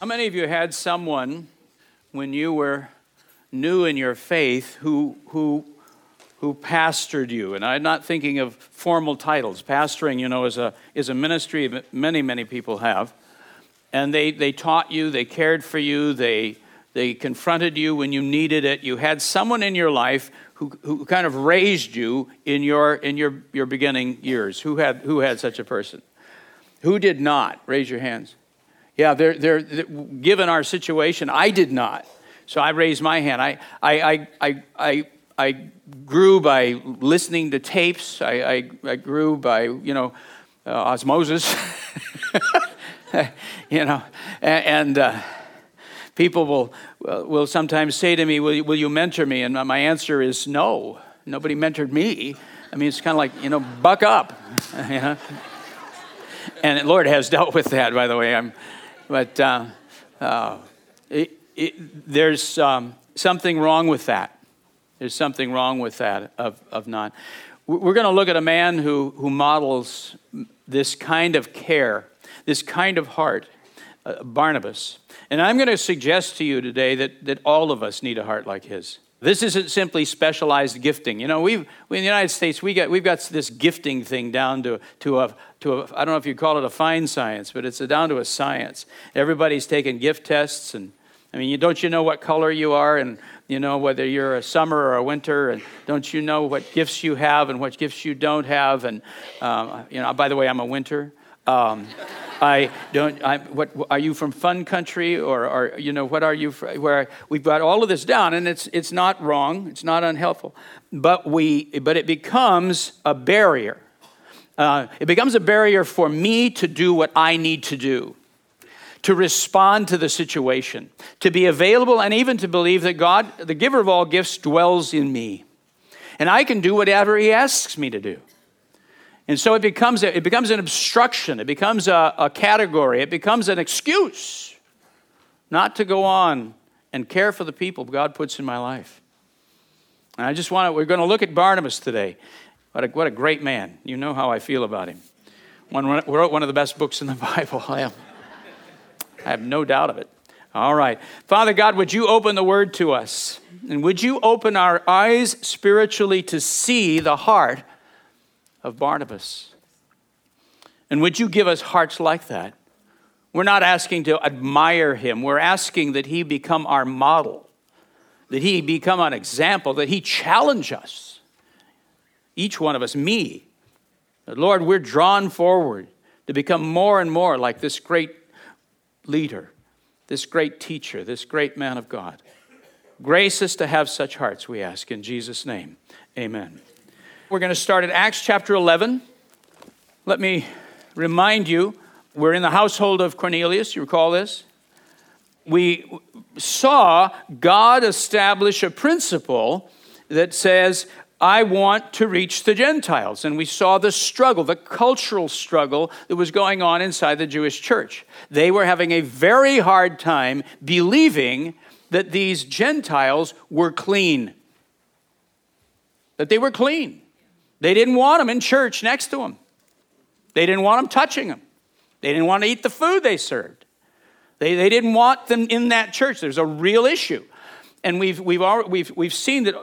How many of you had someone when you were new in your faith who, who, who pastored you? And I'm not thinking of formal titles. Pastoring, you know, is a, is a ministry that many, many people have. And they, they taught you, they cared for you, they, they confronted you when you needed it. You had someone in your life who, who kind of raised you in your, in your, your beginning years. Who had, who had such a person? Who did not? Raise your hands. Yeah, they're, they're, they're, given our situation, I did not. So I raised my hand. I, I, I, I, I grew by listening to tapes. I, I, I grew by, you know, uh, osmosis. you know, and, and uh, people will, will sometimes say to me, will you, will you mentor me? And my answer is no. Nobody mentored me. I mean, it's kind of like, you know, buck up. you know? And Lord has dealt with that, by the way. I'm, but uh, uh, it, it, there's um, something wrong with that. There's something wrong with that of, of not. We're going to look at a man who, who models this kind of care, this kind of heart, uh, Barnabas. And I'm going to suggest to you today that, that all of us need a heart like his. This isn't simply specialized gifting. You know, we've, we in the United States, we got, we've got this gifting thing down to, to, a, to a, I don't know if you call it a fine science, but it's a, down to a science. Everybody's taking gift tests. And I mean, you, don't you know what color you are and, you know, whether you're a summer or a winter? And don't you know what gifts you have and what gifts you don't have? And, um, you know, by the way, I'm a winter. Um, I don't. I, what are you from Fun Country or, or you know what are you? Where we've got all of this down, and it's it's not wrong. It's not unhelpful, but we but it becomes a barrier. Uh, it becomes a barrier for me to do what I need to do, to respond to the situation, to be available, and even to believe that God, the giver of all gifts, dwells in me, and I can do whatever He asks me to do. And so it becomes, a, it becomes an obstruction, it becomes a, a category, it becomes an excuse not to go on and care for the people God puts in my life. And I just want to, we're going to look at Barnabas today. What a, what a great man. You know how I feel about him. One, wrote one of the best books in the Bible. I have, I have no doubt of it. All right. Father God, would you open the word to us? And would you open our eyes spiritually to see the heart of Barnabas. And would you give us hearts like that? We're not asking to admire him, we're asking that he become our model, that he become an example, that he challenge us. Each one of us, me. Lord, we're drawn forward to become more and more like this great leader, this great teacher, this great man of God. Grace us to have such hearts, we ask in Jesus' name. Amen. We're going to start at Acts chapter 11. Let me remind you, we're in the household of Cornelius. You recall this? We saw God establish a principle that says, I want to reach the Gentiles. And we saw the struggle, the cultural struggle that was going on inside the Jewish church. They were having a very hard time believing that these Gentiles were clean, that they were clean. They didn't want them in church next to them. They didn't want them touching them. They didn't want to eat the food they served. They, they didn't want them in that church. There's a real issue. And we've, we've, already, we've, we've seen that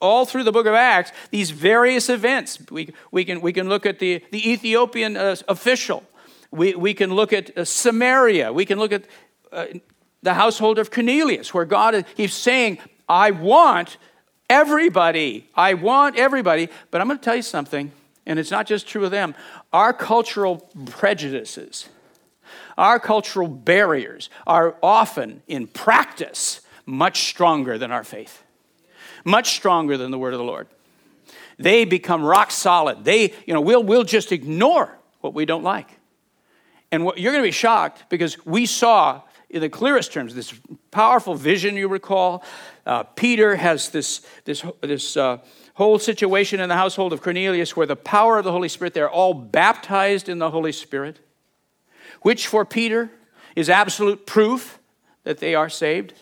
all through the book of Acts, these various events. We, we, can, we can look at the, the Ethiopian uh, official. We, we can look at uh, Samaria. We can look at uh, the household of Cornelius, where God, is he's saying, I want Everybody. I want everybody. But I'm going to tell you something, and it's not just true of them. Our cultural prejudices, our cultural barriers are often, in practice, much stronger than our faith, much stronger than the word of the Lord. They become rock solid. They, you know, we'll, we'll just ignore what we don't like. And what, you're going to be shocked because we saw, in the clearest terms, this powerful vision, you recall. Uh, Peter has this, this, this uh, whole situation in the household of Cornelius where the power of the Holy Spirit, they're all baptized in the Holy Spirit, which for Peter is absolute proof that they are saved.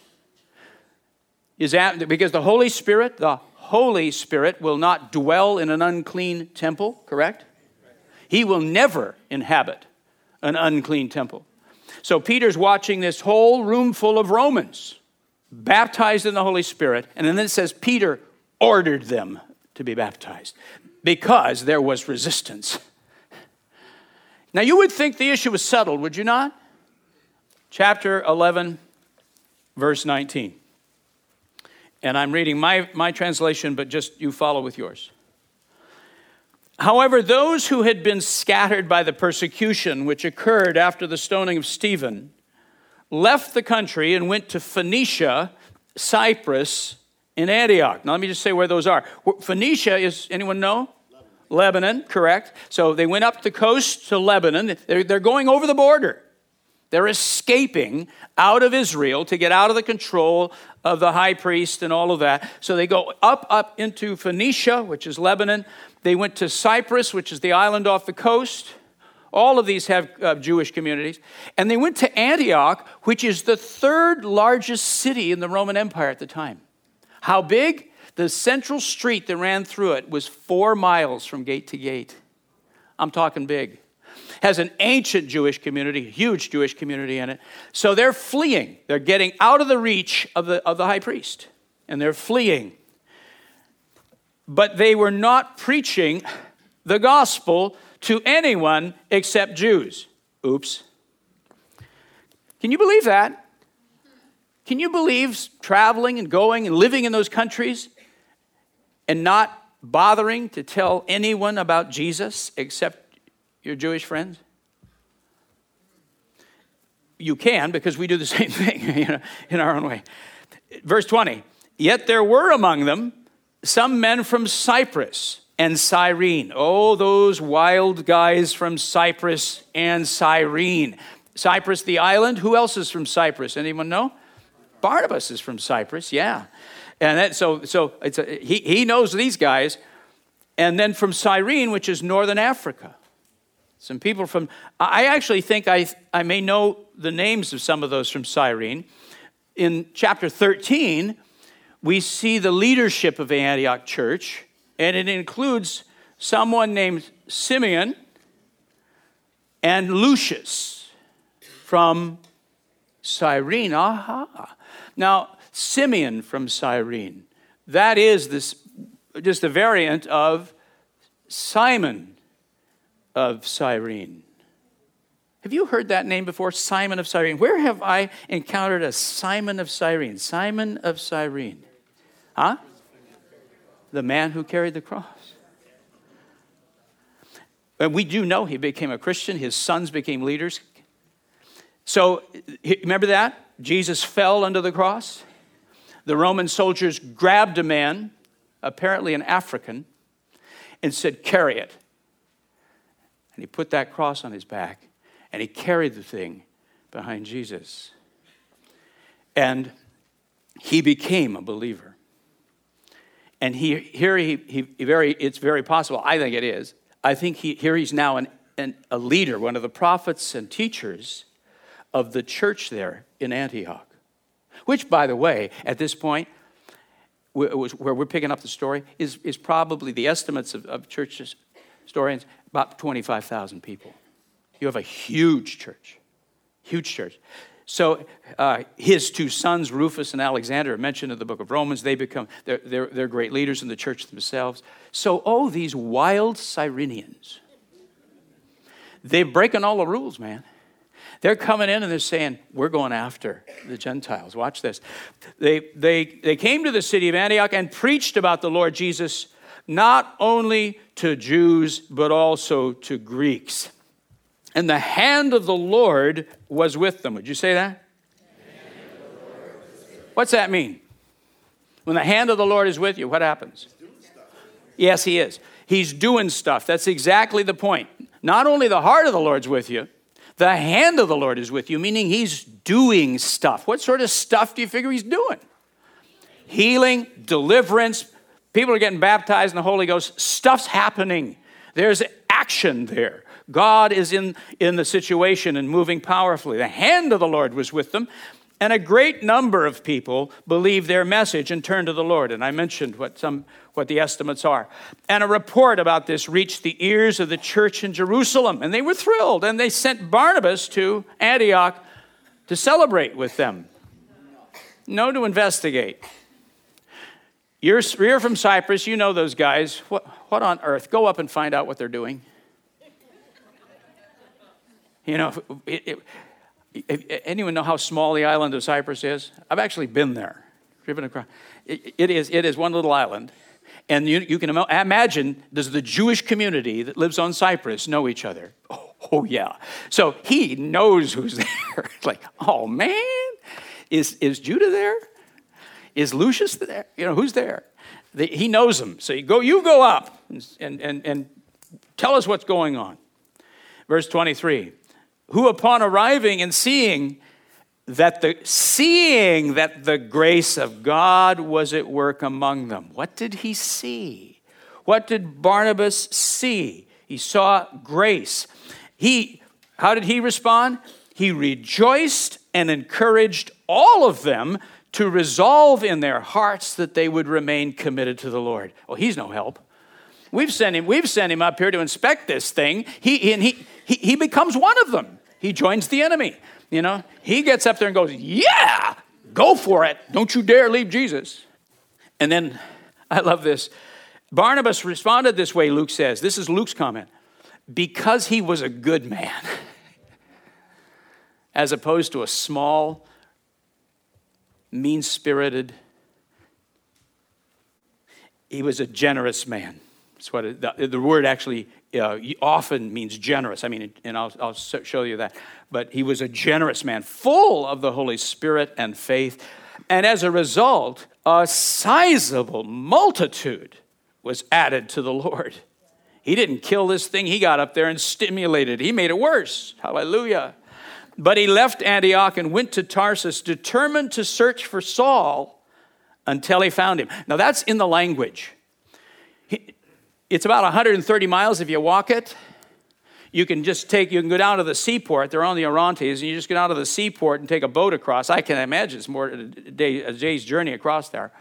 Is that, because the Holy Spirit, the Holy Spirit will not dwell in an unclean temple, correct? He will never inhabit an unclean temple. So Peter's watching this whole room full of Romans baptized in the Holy Spirit, and then it says Peter ordered them to be baptized because there was resistance. Now, you would think the issue was settled, would you not? Chapter 11, verse 19. And I'm reading my, my translation, but just you follow with yours. However, those who had been scattered by the persecution which occurred after the stoning of Stephen left the country and went to Phoenicia, Cyprus, and Antioch. Now, let me just say where those are. Phoenicia is, anyone know? Lebanon, Lebanon correct. So they went up the coast to Lebanon. They're, they're going over the border. They're escaping out of Israel to get out of the control of the high priest and all of that. So they go up, up into Phoenicia, which is Lebanon. They went to Cyprus, which is the island off the coast. All of these have uh, Jewish communities. And they went to Antioch, which is the third largest city in the Roman Empire at the time. How big? The central street that ran through it was four miles from gate to gate. I'm talking big. Has an ancient Jewish community, huge Jewish community in it. So they're fleeing. They're getting out of the reach of the, of the high priest, and they're fleeing but they were not preaching the gospel to anyone except Jews. Oops. Can you believe that? Can you believe traveling and going and living in those countries and not bothering to tell anyone about Jesus except your Jewish friends? You can because we do the same thing you know, in our own way. Verse 20 Yet there were among them some men from Cyprus and Cyrene. Oh, those wild guys from Cyprus and Cyrene. Cyprus, the island. Who else is from Cyprus? Anyone know? Barnabas is from Cyprus, yeah. And that, so, so it's a, he, he knows these guys. And then from Cyrene, which is northern Africa. Some people from, I actually think I, I may know the names of some of those from Cyrene. In chapter 13, we see the leadership of Antioch church, and it includes someone named Simeon and Lucius from Cyrene. Aha. Now, Simeon from Cyrene, that is this just a variant of Simon of Cyrene. Have you heard that name before? Simon of Cyrene. Where have I encountered a Simon of Cyrene? Simon of Cyrene. Huh? The man who carried the cross. And we do know he became a Christian, his sons became leaders. So, remember that? Jesus fell under the cross. The Roman soldiers grabbed a man, apparently an African, and said, Carry it. And he put that cross on his back, and he carried the thing behind Jesus. And he became a believer. And he, here he, he, he, very, it's very possible, I think it is. I think he, here he's now an, an, a leader, one of the prophets and teachers of the church there in Antioch. Which, by the way, at this point, where we're picking up the story, is, is probably the estimates of, of church historians about 25,000 people. You have a huge church, huge church. So uh, his two sons, Rufus and Alexander, are mentioned in the book of Romans. They become, they're, they're, they're great leaders in the church themselves. So, oh, these wild Cyrenians. They're breaking all the rules, man. They're coming in and they're saying, We're going after the Gentiles. Watch this. They, they, they came to the city of Antioch and preached about the Lord Jesus, not only to Jews, but also to Greeks. And the hand of the Lord was with them. Would you say that? What's that mean? When the hand of the Lord is with you, what happens? Yes, He is. He's doing stuff. That's exactly the point. Not only the heart of the Lord's with you, The hand of the Lord is with you, meaning he's doing stuff. What sort of stuff do you figure he's doing? Healing, deliverance, people are getting baptized in the Holy Ghost. Stuff's happening. There's action there. God is in, in the situation and moving powerfully. The hand of the Lord was with them. And a great number of people believed their message and turned to the Lord. And I mentioned what, some, what the estimates are. And a report about this reached the ears of the church in Jerusalem. And they were thrilled. And they sent Barnabas to Antioch to celebrate with them. No, to investigate. You're, you're from Cyprus, you know those guys. What, what on earth? Go up and find out what they're doing. You know, it, it, anyone know how small the island of Cyprus is? I've actually been there, driven across. it, is, it is one little island. And you, you can imagine, does the Jewish community that lives on Cyprus know each other? Oh, oh yeah. So he knows who's there. like, oh man, is, is Judah there? Is Lucius there? You know, who's there? The, he knows them. So you go, you go up and, and, and tell us what's going on. Verse 23 who upon arriving and seeing that the seeing that the grace of God was at work among them. What did he see? What did Barnabas see? He saw grace. He how did he respond? He rejoiced and encouraged all of them to resolve in their hearts that they would remain committed to the Lord. Well, he's no help. We've sent him, we've sent him up here to inspect this thing. He, and he, he, he becomes one of them he joins the enemy. You know, he gets up there and goes, Yeah, go for it. Don't you dare leave Jesus. And then I love this. Barnabas responded this way, Luke says. This is Luke's comment because he was a good man, as opposed to a small, mean spirited, he was a generous man. That's what it, the, the word actually uh, often means generous. I mean, and I'll, I'll show you that. But he was a generous man, full of the Holy Spirit and faith. And as a result, a sizable multitude was added to the Lord. He didn't kill this thing, he got up there and stimulated. He made it worse. Hallelujah. But he left Antioch and went to Tarsus, determined to search for Saul until he found him. Now, that's in the language. It's about 130 miles if you walk it. You can just take, you can go down to the seaport. They're on the Orontes, and you just get out of the seaport and take a boat across. I can imagine it's more a, day, a day's journey across there.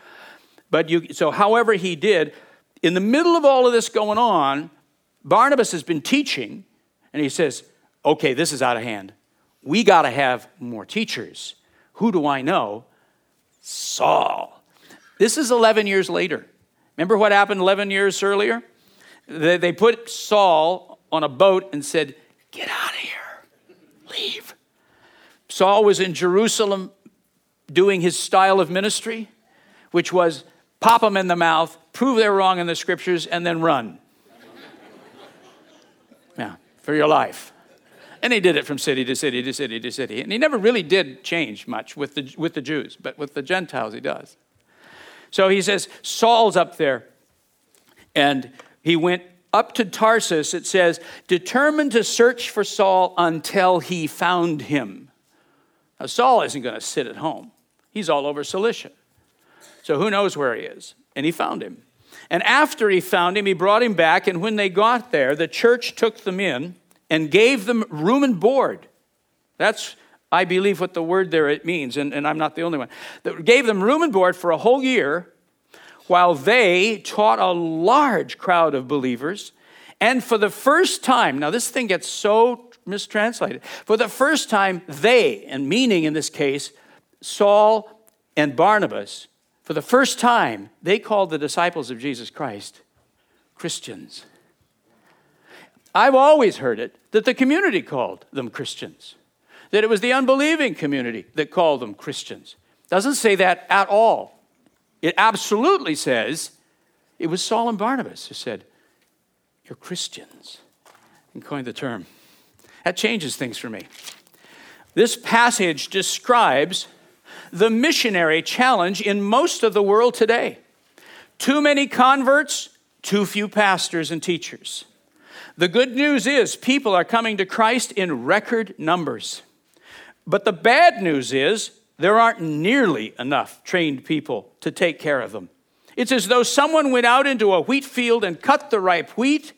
But you, so however he did, in the middle of all of this going on, Barnabas has been teaching, and he says, okay, this is out of hand. We got to have more teachers. Who do I know? Saul. This is 11 years later. Remember what happened 11 years earlier? They, put Saul on a boat and said, Get out of here, leave. Saul was in Jerusalem doing his style of ministry, which was pop them in the mouth, prove they're wrong in the scriptures, and then run. yeah, for your life. And he did it from city to city to city to city. And he never really did change much with the, with the Jews, but with the Gentiles he does. So he says, Saul's up there, and he went up to Tarsus, it says, determined to search for Saul until he found him. Now, Saul isn't going to sit at home, he's all over Cilicia. So who knows where he is? And he found him. And after he found him, he brought him back. And when they got there, the church took them in and gave them room and board. That's, I believe, what the word there it means, and, and I'm not the only one. That gave them room and board for a whole year while they taught a large crowd of believers. And for the first time, now this thing gets so mistranslated. For the first time, they, and meaning in this case, Saul and Barnabas, for the first time, they called the disciples of Jesus Christ Christians. I've always heard it that the community called them Christians, that it was the unbelieving community that called them Christians. Doesn't say that at all. It absolutely says it was Saul and Barnabas who said, You're Christians, and coined the term. That changes things for me. This passage describes the missionary challenge in most of the world today. Too many converts, too few pastors and teachers. The good news is people are coming to Christ in record numbers. But the bad news is there aren't nearly enough trained people to take care of them. It's as though someone went out into a wheat field and cut the ripe wheat,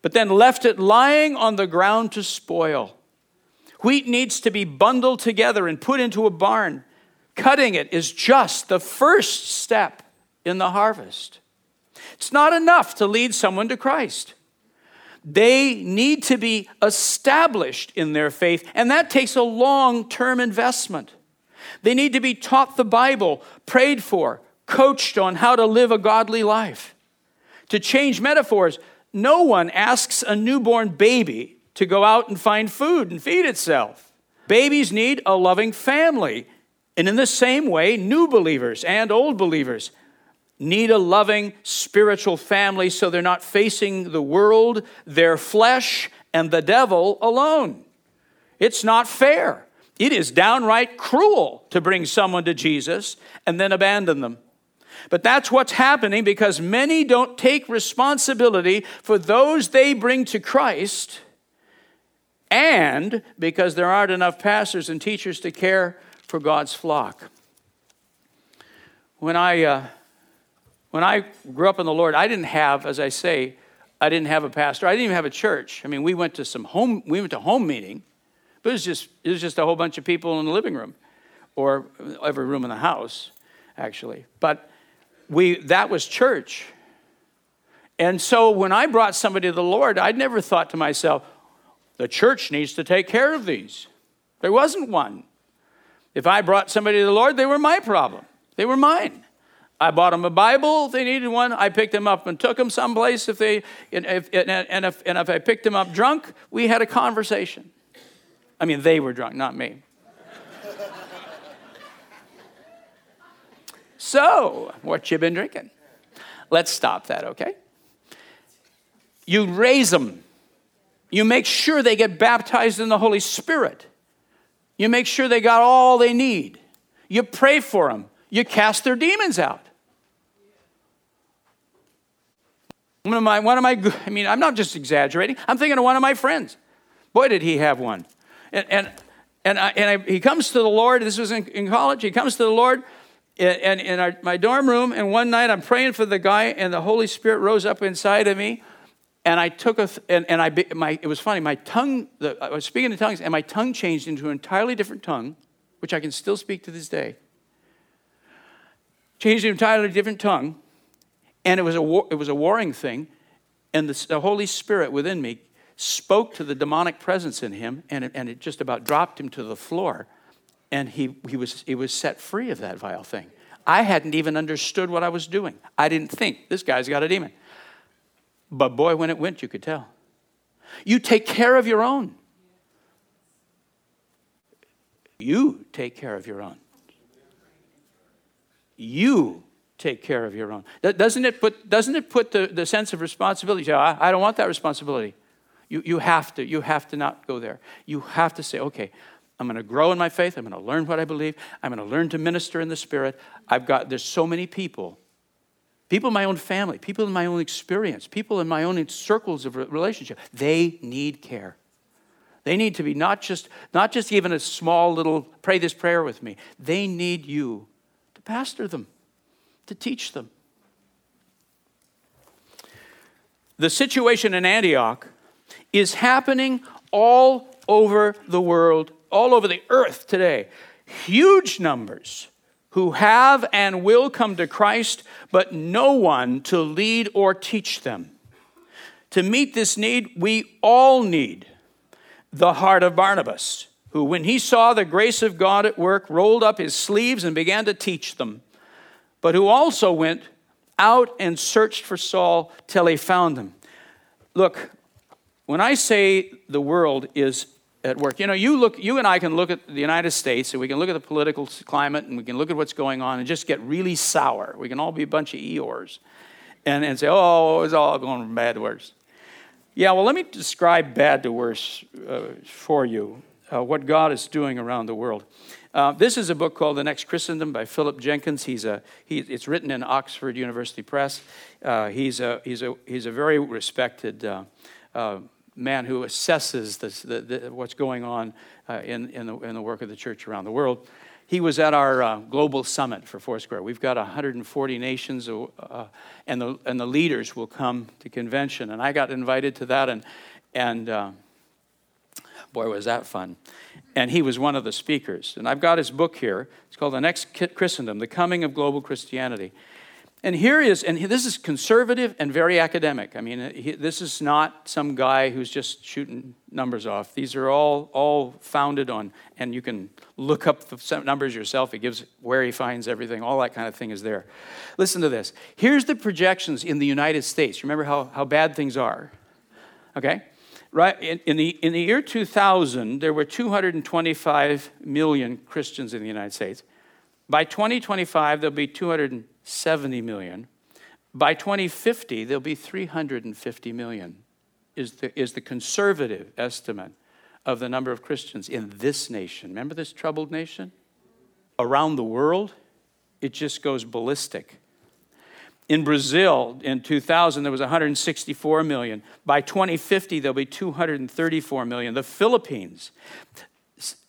but then left it lying on the ground to spoil. Wheat needs to be bundled together and put into a barn. Cutting it is just the first step in the harvest. It's not enough to lead someone to Christ. They need to be established in their faith, and that takes a long term investment. They need to be taught the Bible, prayed for, coached on how to live a godly life. To change metaphors, no one asks a newborn baby to go out and find food and feed itself. Babies need a loving family. And in the same way, new believers and old believers need a loving spiritual family so they're not facing the world, their flesh, and the devil alone. It's not fair. It is downright cruel to bring someone to Jesus and then abandon them. But that's what's happening because many don't take responsibility for those they bring to Christ, and because there aren't enough pastors and teachers to care for God's flock. When I, uh, when I grew up in the Lord, I didn't have, as I say, I didn't have a pastor. I didn't even have a church. I mean, we went to some home, we went to home meeting, it was just, it was just a whole bunch of people in the living room or every room in the house, actually. But we, that was church. And so when I brought somebody to the Lord, I'd never thought to myself, the church needs to take care of these. There wasn't one. If I brought somebody to the Lord, they were my problem. They were mine. I bought them a Bible if they needed one. I picked them up and took them someplace if they, and if, and if, and if I picked them up drunk, we had a conversation. I mean, they were drunk, not me. So, what you been drinking? Let's stop that, okay? You raise them. You make sure they get baptized in the Holy Spirit. You make sure they got all they need. You pray for them. You cast their demons out. One of my, one of my, I mean, I'm not just exaggerating. I'm thinking of one of my friends. Boy, did he have one. And, and, and, I, and I, he comes to the Lord. This was in, in college. He comes to the Lord eh, in, in our, my dorm room, and one night I'm praying for the guy, and the Holy Spirit rose up inside of me, and I took a, and, and I, my, it was funny, my tongue, the, I was speaking in tongues, and my tongue changed into an entirely different tongue, which I can still speak to this day. Changed into an entirely different tongue, and it was a, war, it was a warring thing, and the, the Holy Spirit within me spoke to the demonic presence in him, and it, and it just about dropped him to the floor and he, he, was, he was set free of that vile thing. I hadn't even understood what I was doing. I didn't think, this guy's got a demon. But boy, when it went, you could tell. You take care of your own. You take care of your own. You take care of your own. Doesn't it put, doesn't it put the, the sense of responsibility? I, I don't want that responsibility. You, you have to. You have to not go there. You have to say, okay, I'm going to grow in my faith. I'm going to learn what I believe. I'm going to learn to minister in the Spirit. I've got, there's so many people, people in my own family, people in my own experience, people in my own circles of relationship. They need care. They need to be not just, not just even a small little, pray this prayer with me. They need you to pastor them, to teach them. The situation in Antioch is happening all over the world all over the earth today. Huge numbers who have and will come to Christ, but no one to lead or teach them. To meet this need, we all need the heart of Barnabas, who, when he saw the grace of God at work, rolled up his sleeves and began to teach them, but who also went out and searched for Saul till he found him. Look, when I say the world is at work. You know, you look, you and I can look at the United States, and we can look at the political climate, and we can look at what's going on, and just get really sour. We can all be a bunch of Eeyores, and and say, oh, it's all going from bad to worse. Yeah, well, let me describe bad to worse uh, for you. Uh, what God is doing around the world. Uh, this is a book called The Next Christendom by Philip Jenkins. He's a, he, it's written in Oxford University Press. Uh, he's, a, he's, a, he's a very respected uh, uh, man who assesses this, the, the, what's going on uh, in, in, the, in the work of the church around the world. He was at our uh, global summit for Foursquare. We've got 140 nations, uh, and, the, and the leaders will come to convention. And I got invited to that, and, and uh, boy, was that fun. And he was one of the speakers. And I've got his book here. It's called The Next Christendom The Coming of Global Christianity. And here is, and this is conservative and very academic. I mean, this is not some guy who's just shooting numbers off. These are all, all founded on, and you can look up the numbers yourself. He gives where he finds everything, all that kind of thing is there. Listen to this. Here's the projections in the United States. Remember how, how bad things are? Okay? Right, in, in, the, in the year 2000, there were 225 million Christians in the United States. By 2025, there'll be 270 million. By 2050, there'll be 350 million, is the, is the conservative estimate of the number of Christians in this nation. Remember this troubled nation? Around the world, it just goes ballistic. In Brazil, in 2000, there was 164 million. By 2050, there'll be 234 million. The Philippines,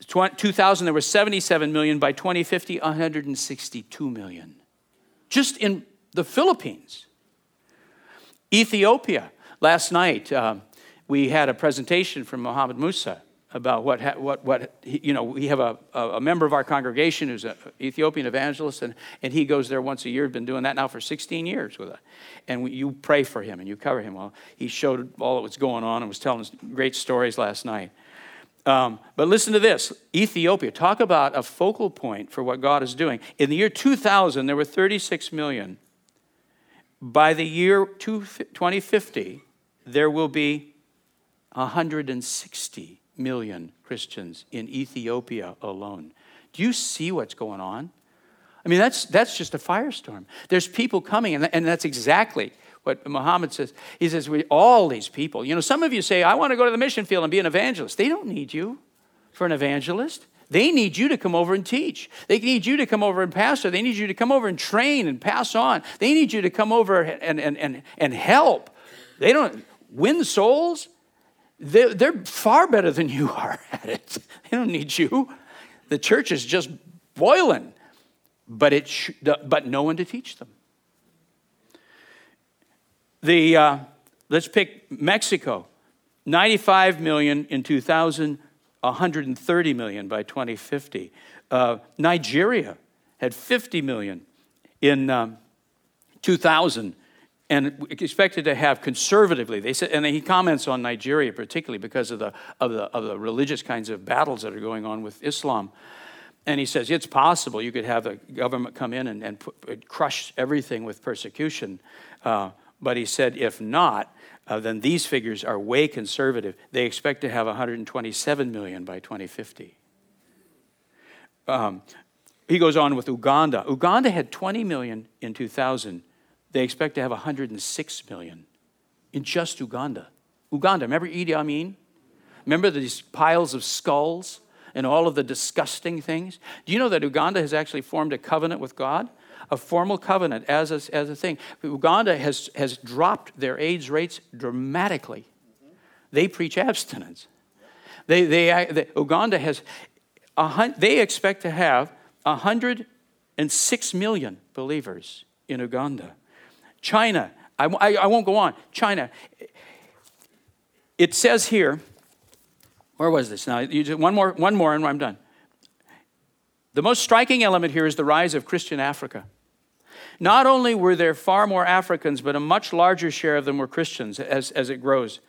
2000, there were 77 million. By 2050, 162 million. Just in the Philippines. Ethiopia, last night, uh, we had a presentation from Mohammed Musa about what, what, what you know, we have a, a member of our congregation who's an Ethiopian evangelist, and, and he goes there once a year, been doing that now for 16 years with us. And we, you pray for him and you cover him. Well, he showed all that was going on and was telling great stories last night. Um, but listen to this Ethiopia, talk about a focal point for what God is doing. In the year 2000, there were 36 million. By the year 2050, there will be 160 million Christians in Ethiopia alone. Do you see what's going on? I mean, that's, that's just a firestorm. There's people coming, and, and that's exactly what Muhammad says. He says, we, all these people. You know, some of you say, I want to go to the mission field and be an evangelist. They don't need you for an evangelist. They need you to come over and teach. They need you to come over and pastor. They need you to come over and train and pass on. They need you to come over and, and, and, and help. They don't win souls. They're, they're far better than you are at it. They don't need you. The church is just boiling, but, it sh- but no one to teach them. The, uh, let's pick Mexico. 95 million in 2000, 130 million by 2050. Uh, Nigeria had 50 million in um, 2000 and expected to have conservatively they said and he comments on nigeria particularly because of the, of the, of the religious kinds of battles that are going on with islam. And he says it's possible you could have the government come in and, and put, crush everything with persecution. Uh, but he said if not uh, then these figures are way conservative they expect to have 127 million by 2050 um, he goes on with uganda uganda had 20 million in 2000 they expect to have 106 million in just Uganda. Uganda, remember Idi Amin? Remember these piles of skulls and all of the disgusting things? Do you know that Uganda has actually formed a covenant with God? A formal covenant as a, as a thing. Uganda has, has dropped their AIDS rates dramatically. They preach abstinence. They, they, they Uganda has, a, they expect to have 106 million believers in Uganda. China, I, I, I won't go on. China, it says here, where was this? Now, you just, one more, one more and I'm done. The most striking element here is the rise of Christian Africa. Not only were there far more Africans, but a much larger share of them were Christians as, as it grows.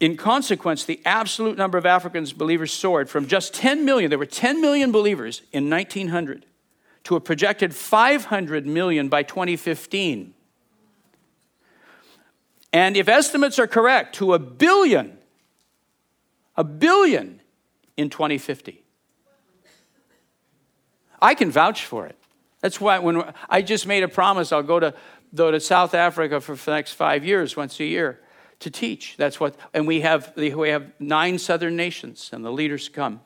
In consequence, the absolute number of Africans believers soared from just 10 million, there were 10 million believers in 1900, to a projected 500 million by 2015. And if estimates are correct, to a billion, a billion in 2050. I can vouch for it. That's why when I just made a promise, I'll go to, go to South Africa for the next five years, once a year, to teach. That's what, and we have, we have nine southern nations, and the leaders come.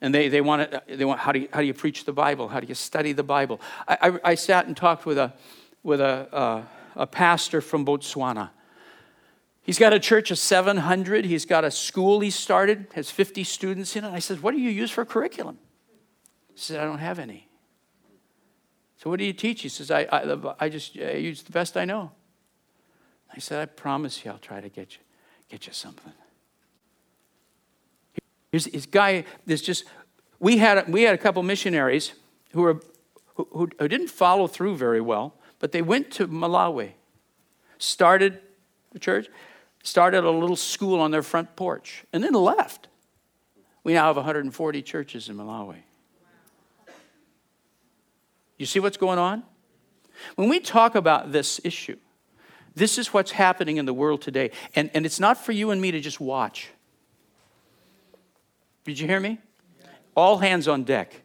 And they, they want to, they want, how do, you, how do you preach the Bible? How do you study the Bible? I, I, I sat and talked with a, with a, uh, a pastor from Botswana He's got a church of 700. He's got a school he started, has 50 students in it. I said, What do you use for curriculum? He said, I don't have any. So what do you teach? He says, I, I, I just I use the best I know. I said, I promise you I'll try to get you, get you something. Here's this guy, this just, we had, we had a couple missionaries who, were, who, who didn't follow through very well, but they went to Malawi, started the church, started a little school on their front porch, and then left. We now have 140 churches in Malawi. You see what's going on? When we talk about this issue, this is what's happening in the world today. And, and it's not for you and me to just watch. Did you hear me? All hands on deck.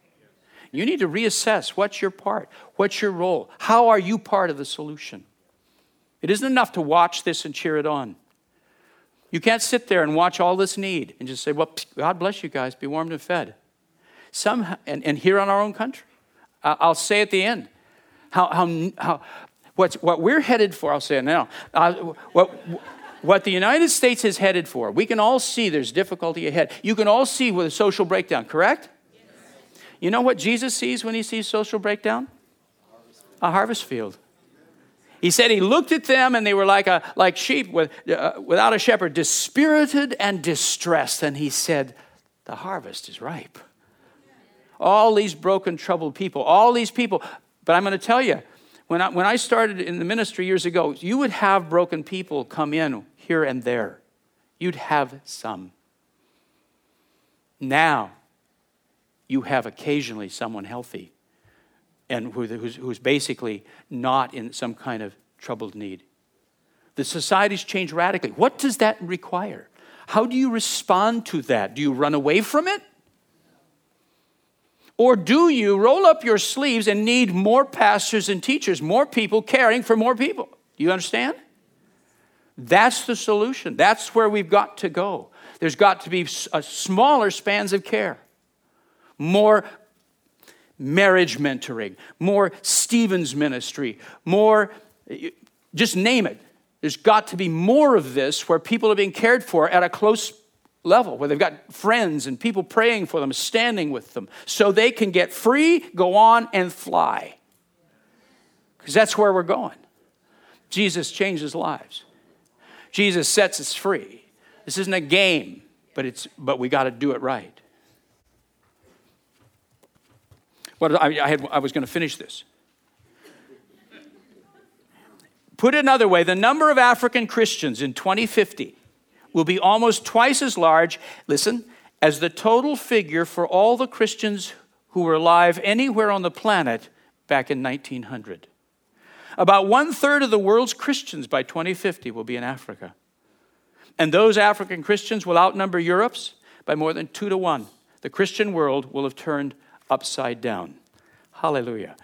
You need to reassess what's your part? What's your role? How are you part of the solution? It isn't enough to watch this and cheer it on. You can't sit there and watch all this need and just say, well, God bless you guys, be warmed and fed. Some, and, and here on our own country, I'll say at the end, how, how, how what's, what we're headed for, I'll say it now. Uh, what, what the United States is headed for, we can all see there's difficulty ahead. You can all see with a social breakdown, correct? Yes. You know what Jesus sees when he sees social breakdown? A harvest field. He said he looked at them and they were like, a, like sheep with, uh, without a shepherd, dispirited and distressed. And he said, The harvest is ripe. All these broken, troubled people, all these people. But I'm going to tell you, when I, when I started in the ministry years ago, you would have broken people come in here and there. You'd have some. Now, you have occasionally someone healthy and who's, who's basically not in some kind of troubled need. The society's changed radically. What does that require? How do you respond to that? Do you run away from it? Or do you roll up your sleeves and need more pastors and teachers, more people caring for more people? Do you understand? That's the solution. That's where we've got to go. There's got to be a uh, smaller spans of care, more marriage mentoring, more Stephens ministry, more, just name it. There's got to be more of this where people are being cared for at a close level, where they've got friends and people praying for them, standing with them, so they can get free, go on, and fly. Because that's where we're going. Jesus changes lives. Jesus sets us free. This isn't a game, but, it's, but we got to do it right. What I, I, had, I was going to finish this. Put another way, the number of African Christians in 2050 will be almost twice as large, listen, as the total figure for all the Christians who were alive anywhere on the planet back in 1900. About one third of the world's Christians by 2050 will be in Africa. And those African Christians will outnumber Europe's by more than two to one. The Christian world will have turned upside down. Hallelujah.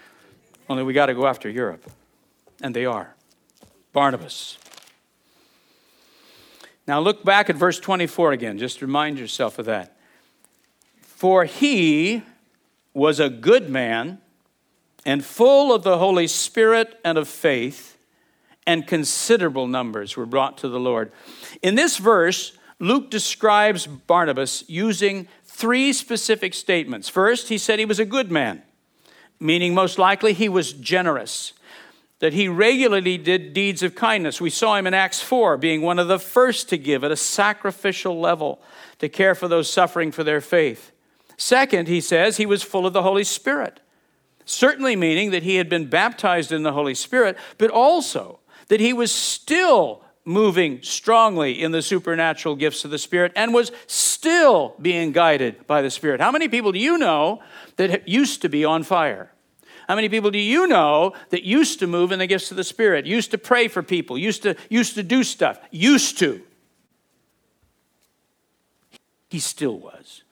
Only we got to go after Europe. And they are. Barnabas. Now look back at verse 24 again. Just remind yourself of that. For he was a good man and full of the Holy Spirit and of faith, and considerable numbers were brought to the Lord. In this verse, Luke describes Barnabas using three specific statements. First, he said he was a good man, meaning most likely he was generous, that he regularly did deeds of kindness. We saw him in Acts 4 being one of the first to give at a sacrificial level to care for those suffering for their faith. Second, he says he was full of the Holy Spirit, certainly meaning that he had been baptized in the Holy Spirit, but also that he was still moving strongly in the supernatural gifts of the Spirit and was still being guided by the Spirit. How many people do you know that used to be on fire? How many people do you know that used to move in the gifts of the Spirit, used to pray for people, used to, used to do stuff? Used to. He still was.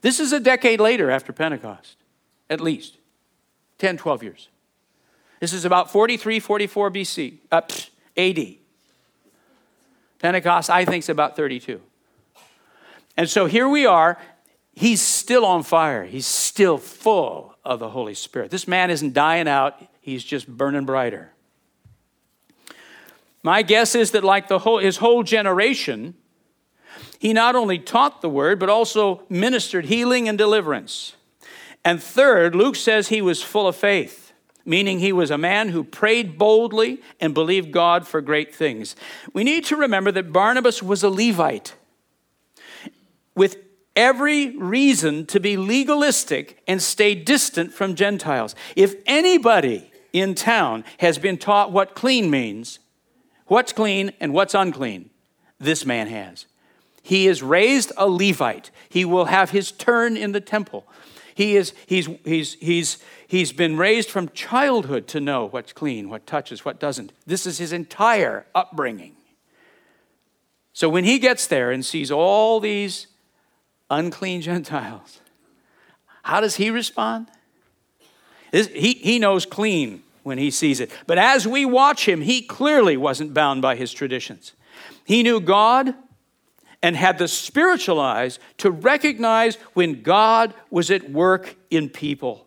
This is a decade later after Pentecost, at least 10, 12 years. This is about 43, 44 BC, uh, AD. Pentecost, I think, is about 32. And so here we are. He's still on fire. He's still full of the Holy Spirit. This man isn't dying out, he's just burning brighter. My guess is that, like the whole, his whole generation, he not only taught the word, but also ministered healing and deliverance. And third, Luke says he was full of faith, meaning he was a man who prayed boldly and believed God for great things. We need to remember that Barnabas was a Levite with every reason to be legalistic and stay distant from Gentiles. If anybody in town has been taught what clean means, what's clean and what's unclean, this man has. He is raised a Levite. He will have his turn in the temple. He is, he's, he's, he's, he's been raised from childhood to know what's clean, what touches, what doesn't. This is his entire upbringing. So when he gets there and sees all these unclean Gentiles, how does he respond? He, he knows clean when he sees it. But as we watch him, he clearly wasn't bound by his traditions. He knew God and had the spiritual eyes to recognize when God was at work in people.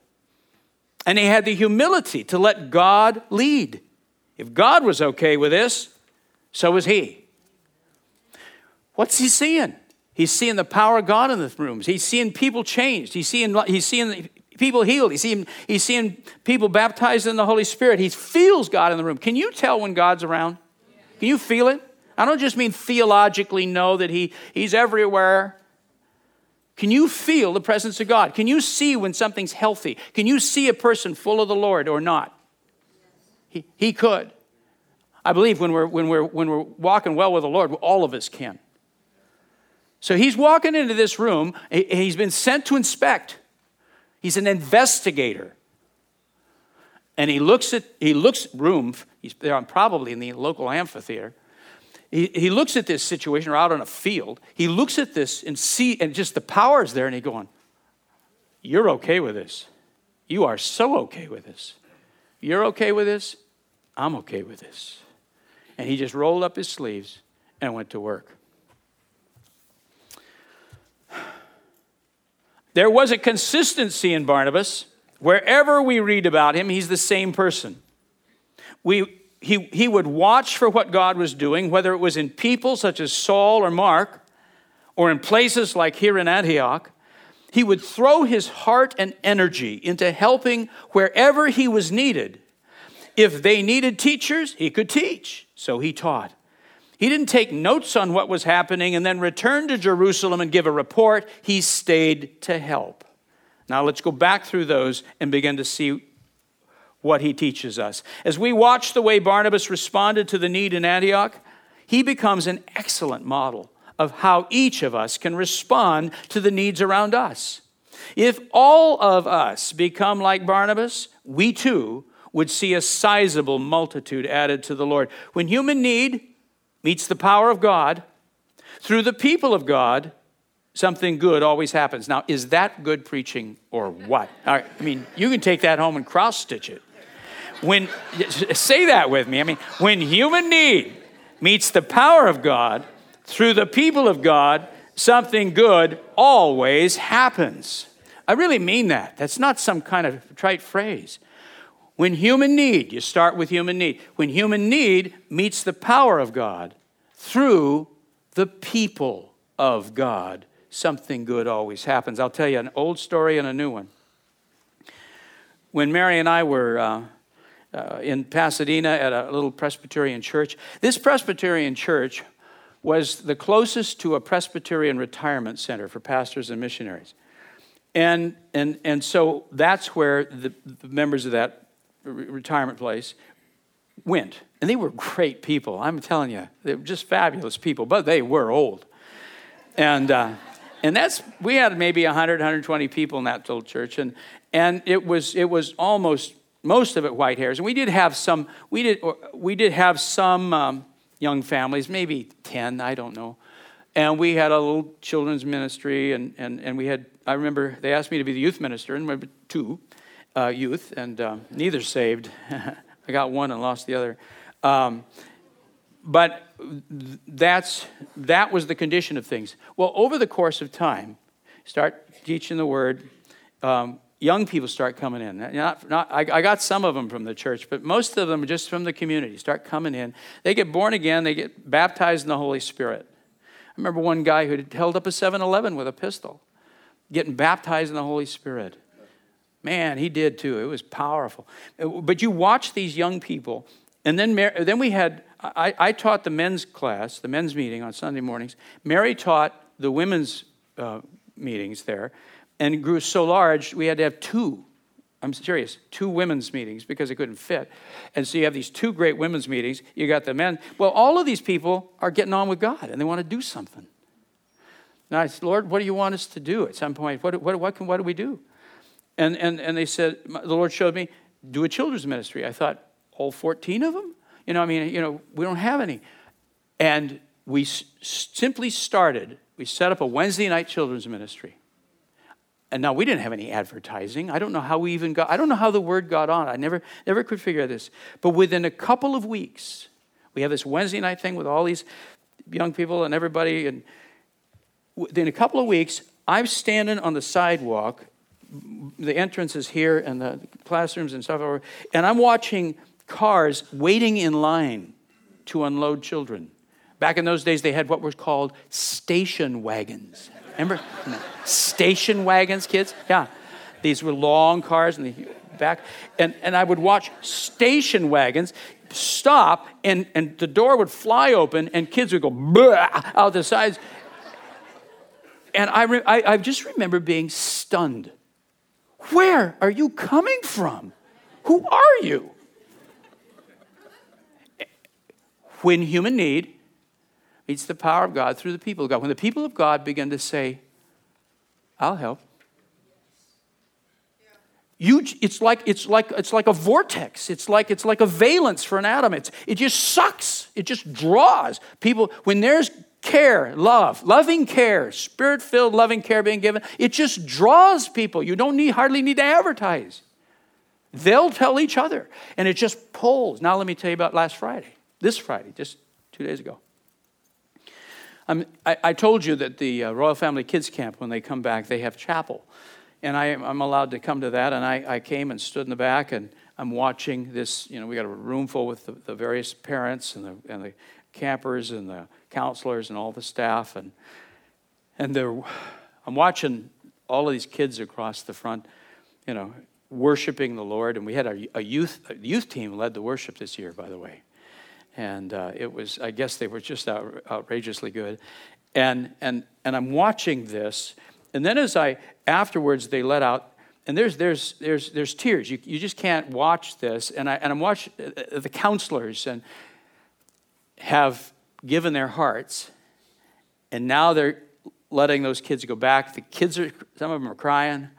And he had the humility to let God lead. If God was okay with this, so was he. What's he seeing? He's seeing the power of God in the rooms. He's seeing people changed. He's seeing, he's seeing people healed. He's seeing, he's seeing people baptized in the Holy Spirit. He feels God in the room. Can you tell when God's around? Can you feel it? I don't just mean theologically know that he, He's everywhere. Can you feel the presence of God? Can you see when something's healthy? Can you see a person full of the Lord or not? He, he could. I believe when we're, when, we're, when we're walking well with the Lord, all of us can. So he's walking into this room, he's been sent to inspect. He's an investigator. And he looks at he looks room, he's there probably in the local amphitheater he, he looks at this situation, or out on a field, he looks at this and see, and just the power is there, and he's going, You're okay with this. You are so okay with this. You're okay with this. I'm okay with this. And he just rolled up his sleeves and went to work. There was a consistency in Barnabas. Wherever we read about him, he's the same person. We, he, he would watch for what God was doing, whether it was in people such as Saul or Mark, or in places like here in Antioch. He would throw his heart and energy into helping wherever he was needed. If they needed teachers, he could teach, so he taught. He didn't take notes on what was happening and then return to Jerusalem and give a report. He stayed to help. Now let's go back through those and begin to see what he teaches us. As we watch the way Barnabas responded to the need in Antioch, he becomes an excellent model of how each of us can respond to the needs around us. If all of us become like Barnabas, we too would see a sizable multitude added to the Lord. When human need meets the power of God, through the people of God, something good always happens. Now, is that good preaching or what? I mean, you can take that home and cross stitch it when, say that with me. I mean, when human need meets the power of God through the people of God, something good always happens. I really mean that. That's not some kind of trite phrase. When human need, you start with human need. When human need meets the power of God through the people of God, something good always happens. I'll tell you an old story and a new one. When Mary and I were uh, uh, in Pasadena at a little Presbyterian church. This Presbyterian church was the closest to a Presbyterian retirement center for pastors and missionaries. And, and, and so that's where the, the members of that retirement place went. And they were great people. I'm telling you, they were just fabulous people, but they were old. And, uh, and that's, we had maybe 100, 120 people in that little church. And, and it, was, it was almost most of it white hairs. And we did have some, we did, we did have some um, young families, maybe 10, I don't know. And we had a little children's ministry, and, and, and we had, I remember they asked me to be the youth minister, and we had two uh, youth, and um, neither saved. I got one and lost the other. Um, but that's, that was the condition of things. Well, over the course of time, start teaching the word, um, young people start coming in. Not, not, I, I, got some of them from the church, but most of them just from the community. Start coming in. They get born again. They get baptized in the Holy Spirit. I remember one guy who had held up a 7-Eleven with a pistol, getting baptized in the Holy Spirit. Man, he did too. It was powerful. But you watch these young people, and then then we had. I, I taught the men's class, the men's meeting on Sunday mornings. Mary taught the women's uh, meetings there and it grew so large we had to have two i'm serious two women's meetings because it couldn't fit and so you have these two great women's meetings you got the men well all of these people are getting on with god and they want to do something and i said lord what do you want us to do at some point what, what, what, can, what do we do and, and, and they said the lord showed me do a children's ministry i thought all 14 of them you know i mean you know we don't have any and we s- simply started we set up a wednesday night children's ministry and now we didn't have any advertising. I don't know how we even got, I don't know how the word got on. I never, never could figure this. But within a couple of weeks, we have this Wednesday night thing with all these young people and everybody. And within a couple of weeks, I'm standing on the sidewalk. The entrance is here and the classrooms and stuff over. And I'm watching cars waiting in line to unload children. Back in those days, they had what was called station wagons. Remember? Station wagons, kids? Yeah. These were long cars in the back. And, and I would watch station wagons stop, and, and the door would fly open, and kids would go out the sides. And I, re- I, I just remember being stunned. Where are you coming from? Who are you? When human need meets the power of God through the people of God. When the people of God begin to say, I'll help. You, it's like it's like it's like a vortex. It's like it's like a valence for an atom. It's, it just sucks. It just draws people. When there's care, love, loving care, spirit-filled loving care being given, it just draws people. You don't need hardly need to advertise. They'll tell each other, and it just pulls. Now let me tell you about last Friday. This Friday, just two days ago. I, I told you that the uh, Royal Family Kids Camp, when they come back, they have chapel. And I, am allowed to come to that. And I, I, came and stood in the back, and I'm watching this. You know, we got a room full with the, the various parents and the, and the campers and the counselors and all the staff. And, and they're, I'm watching all of these kids across the front, you know, worshiping the Lord. And we had a, a youth, a youth team led the worship this year, by the way and uh, it was i guess they were just out, outrageously good and and and i'm watching this and then as i afterwards they let out and there's there's there's there's tears you, you just can't watch this and i and i'm watching uh, uh, the counselors and have given their hearts and now they're letting those kids go back the kids are some of them are crying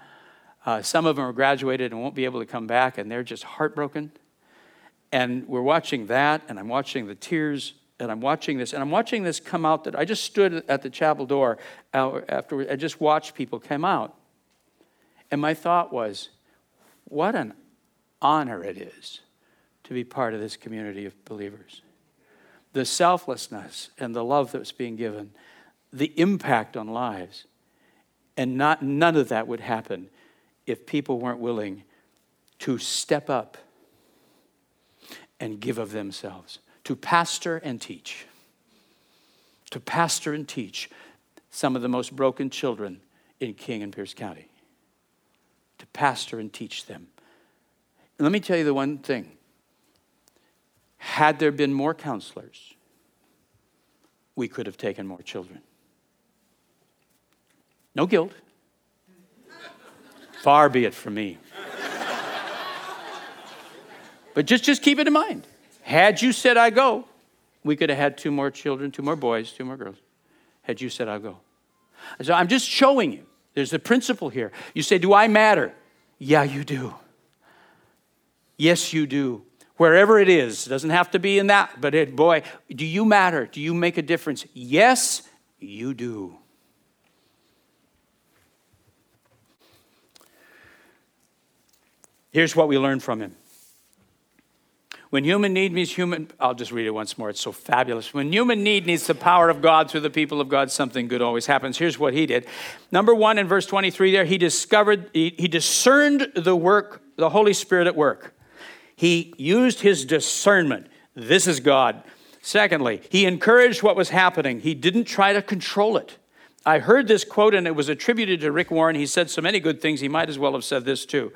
uh, some of them are graduated and won't be able to come back and they're just heartbroken and we're watching that, and I'm watching the tears, and I'm watching this, and I'm watching this come out. That I just stood at the chapel door after I just watched people come out. And my thought was, what an honor it is to be part of this community of believers. The selflessness and the love that's being given, the impact on lives. And not, none of that would happen if people weren't willing to step up and give of themselves to pastor and teach. To pastor and teach some of the most broken children in King and Pierce County. To pastor and teach them. And let me tell you the one thing had there been more counselors, we could have taken more children. No guilt. Far be it from me. But just, just keep it in mind. Had you said, I go, we could have had two more children, two more boys, two more girls. Had you said, I'll go. So I'm just showing you. There's a principle here. You say, Do I matter? Yeah, you do. Yes, you do. Wherever it is, it doesn't have to be in that, but it, boy, do you matter? Do you make a difference? Yes, you do. Here's what we learned from him When human need meets human, I'll just read it once more. It's so fabulous. When human need needs the power of God through the people of God, something good always happens. Here's what he did. Number one, in verse 23 there, he discovered, he, he discerned the work, the Holy Spirit at work. He used his discernment. This is God. Secondly, he encouraged what was happening. He didn't try to control it. I heard this quote and it was attributed to Rick Warren. He said so many good things, he might as well have said this too.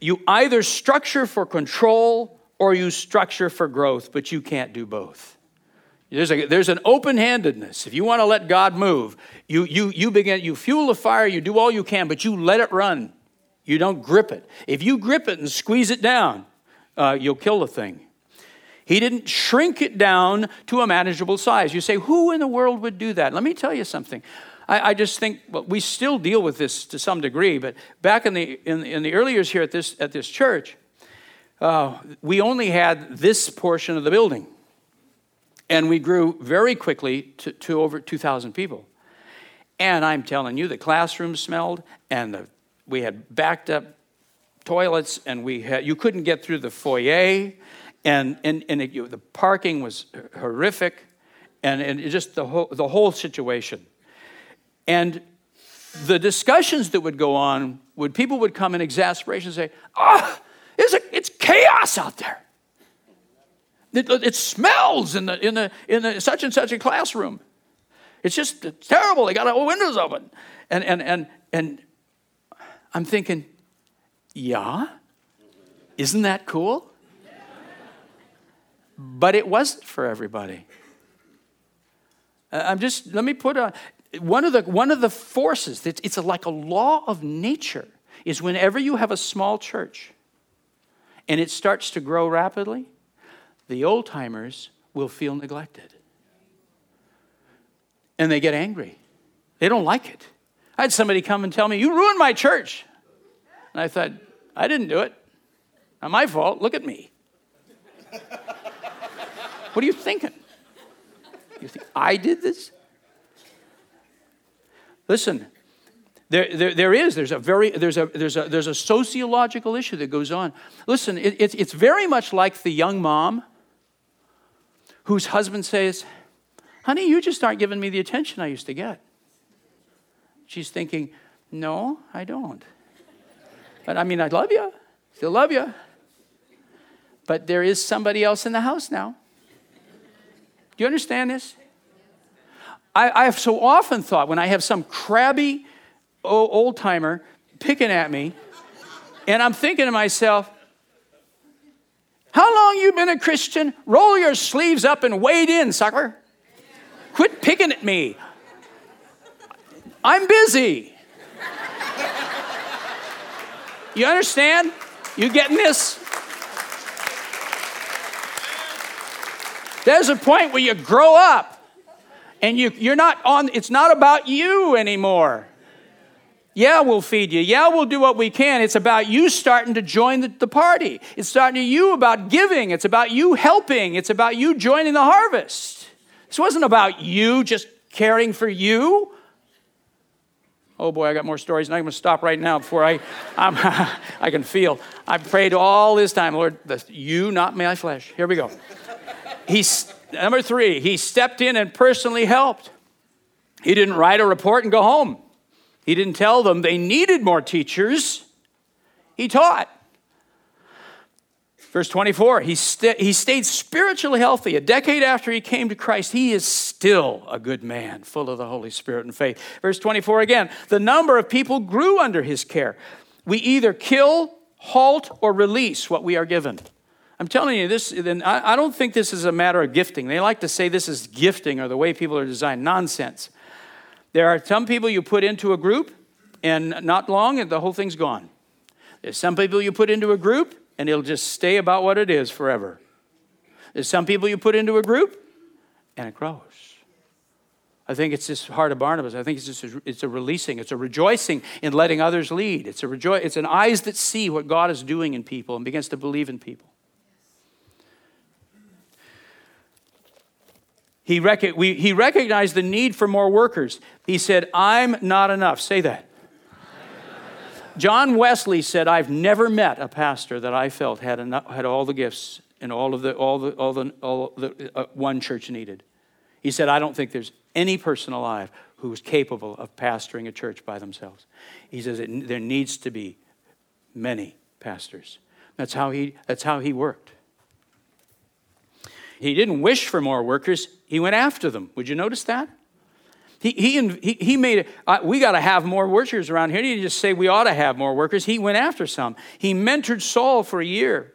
You either structure for control or you structure for growth, but you can't do both. There's, a, there's an open-handedness. If you want to let God move, you, you, you begin, you fuel the fire, you do all you can, but you let it run. You don't grip it. If you grip it and squeeze it down, uh, you'll kill the thing. He didn't shrink it down to a manageable size. You say, who in the world would do that? Let me tell you something. I, I just think well, we still deal with this to some degree, but back in the, in, in the early years here at this, at this church, uh, we only had this portion of the building. And we grew very quickly to, to over 2,000 people. And I'm telling you, the classrooms smelled, and the, we had backed up toilets, and we had, you couldn't get through the foyer, and, and, and it, you, the parking was horrific, and, and just the whole, the whole situation. And the discussions that would go on would people would come in exasperation and say, ah, oh, it's, a, it's chaos out there. It, it, smells in the, in, the, in the such and such a classroom. It's just it's terrible. They got all windows open. And, and, and, and I'm thinking, yeah, isn't that cool? But it wasn't for everybody. Uh, I'm just, let me put a, one of the, one of the forces, that it's like a law of nature, is whenever you have a small church, and it starts to grow rapidly, the old timers will feel neglected. And they get angry. They don't like it. I had somebody come and tell me, You ruined my church. And I thought, I didn't do it. Not my fault. Look at me. what are you thinking? You think I did this? Listen, there, there, there is. There's a very there's a there's a there's a sociological issue that goes on. Listen, it, it's it's very much like the young mom whose husband says, "Honey, you just aren't giving me the attention I used to get." She's thinking, "No, I don't." But I mean, I love you, still love you. But there is somebody else in the house now. Do you understand this? I, I have so often thought when I have some crabby old timer picking at me, and I'm thinking to myself, how long you been a Christian? Roll your sleeves up and wade in, sucker. Quit picking at me. I'm busy. You understand? You getting this? There's a point where you grow up and you, you're not on, it's not about you anymore. Yeah, we'll feed you. Yeah, we'll do what we can. It's about you starting to join the, the party. It's starting to you about giving. It's about you helping. It's about you joining the harvest. This wasn't about you just caring for you. Oh boy, I got more stories, and I'm going to stop right now before I, I can feel. I prayed all this time, Lord, you, not my flesh. Here we go. He's number three. He stepped in and personally helped. He didn't write a report and go home. He didn't tell them they needed more teachers, he taught. Verse 24, he, st- he stayed spiritually healthy. A decade after he came to Christ, he is still a good man, full of the Holy Spirit and faith. Verse 24 again, the number of people grew under his care. We either kill, halt, or release what we are given. I'm telling you this, I don't think this is a matter of gifting. They like to say this is gifting or the way people are designed. Nonsense. There are some people you put into a group, and not long, and the whole thing's gone. There's some people you put into a group, and it'll just stay about what it is forever. There's some people you put into a group, and it grows. I think it's this heart of Barnabas. I think it's just a, it's a releasing. It's a rejoicing in letting others lead. It's a rejoice. It's an eyes that see what God is doing in people and begins to believe in people. He, rec- we, he recognized the need for more workers. He said, I'm not enough. Say that. John Wesley said, I've never met a pastor that I felt had, enough, had all the gifts and all of the all the all the all the uh, one church needed. He said, "I don't think there's any person alive who is capable of pastoring a church by themselves." He says there needs to be many pastors. That's how he that's how he worked. He didn't wish for more workers, he went after them. Would you notice that? He, he, he made it, uh, we got to have more workers around here. He didn't just say we ought to have more workers. He went after some. He mentored Saul for a year.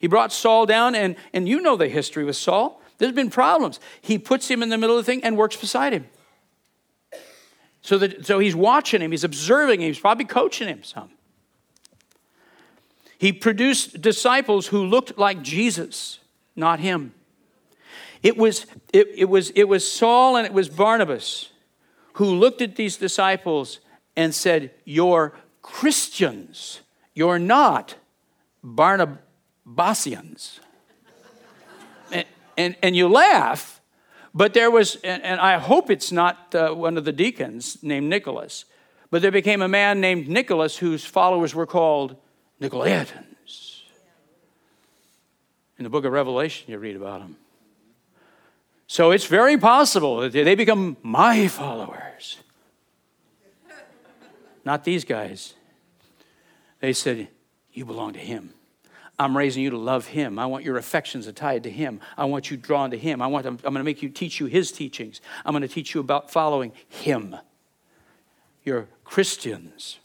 He brought Saul down, and, and you know the history with Saul. There's been problems. He puts him in the middle of the thing and works beside him. So, that, so he's watching him, he's observing him, he's probably coaching him some. He produced disciples who looked like Jesus, not him. It was, it, it, was, it was Saul and it was Barnabas who looked at these disciples and said, You're Christians. You're not Barnabasians. And, and, you laugh, but there was, and, and I hope it's not uh, one of the deacons named Nicholas, but there became a man named Nicholas whose followers were called Nicolaitans. In the book of Revelation, you read about them. So it's very possible that they become my followers. Not these guys. They said, You belong to him. I'm raising you to love him. I want your affections tied to him. I want you drawn to him. I want I'm going to make you teach you his teachings. I'm going to teach you about following him. You're Christians.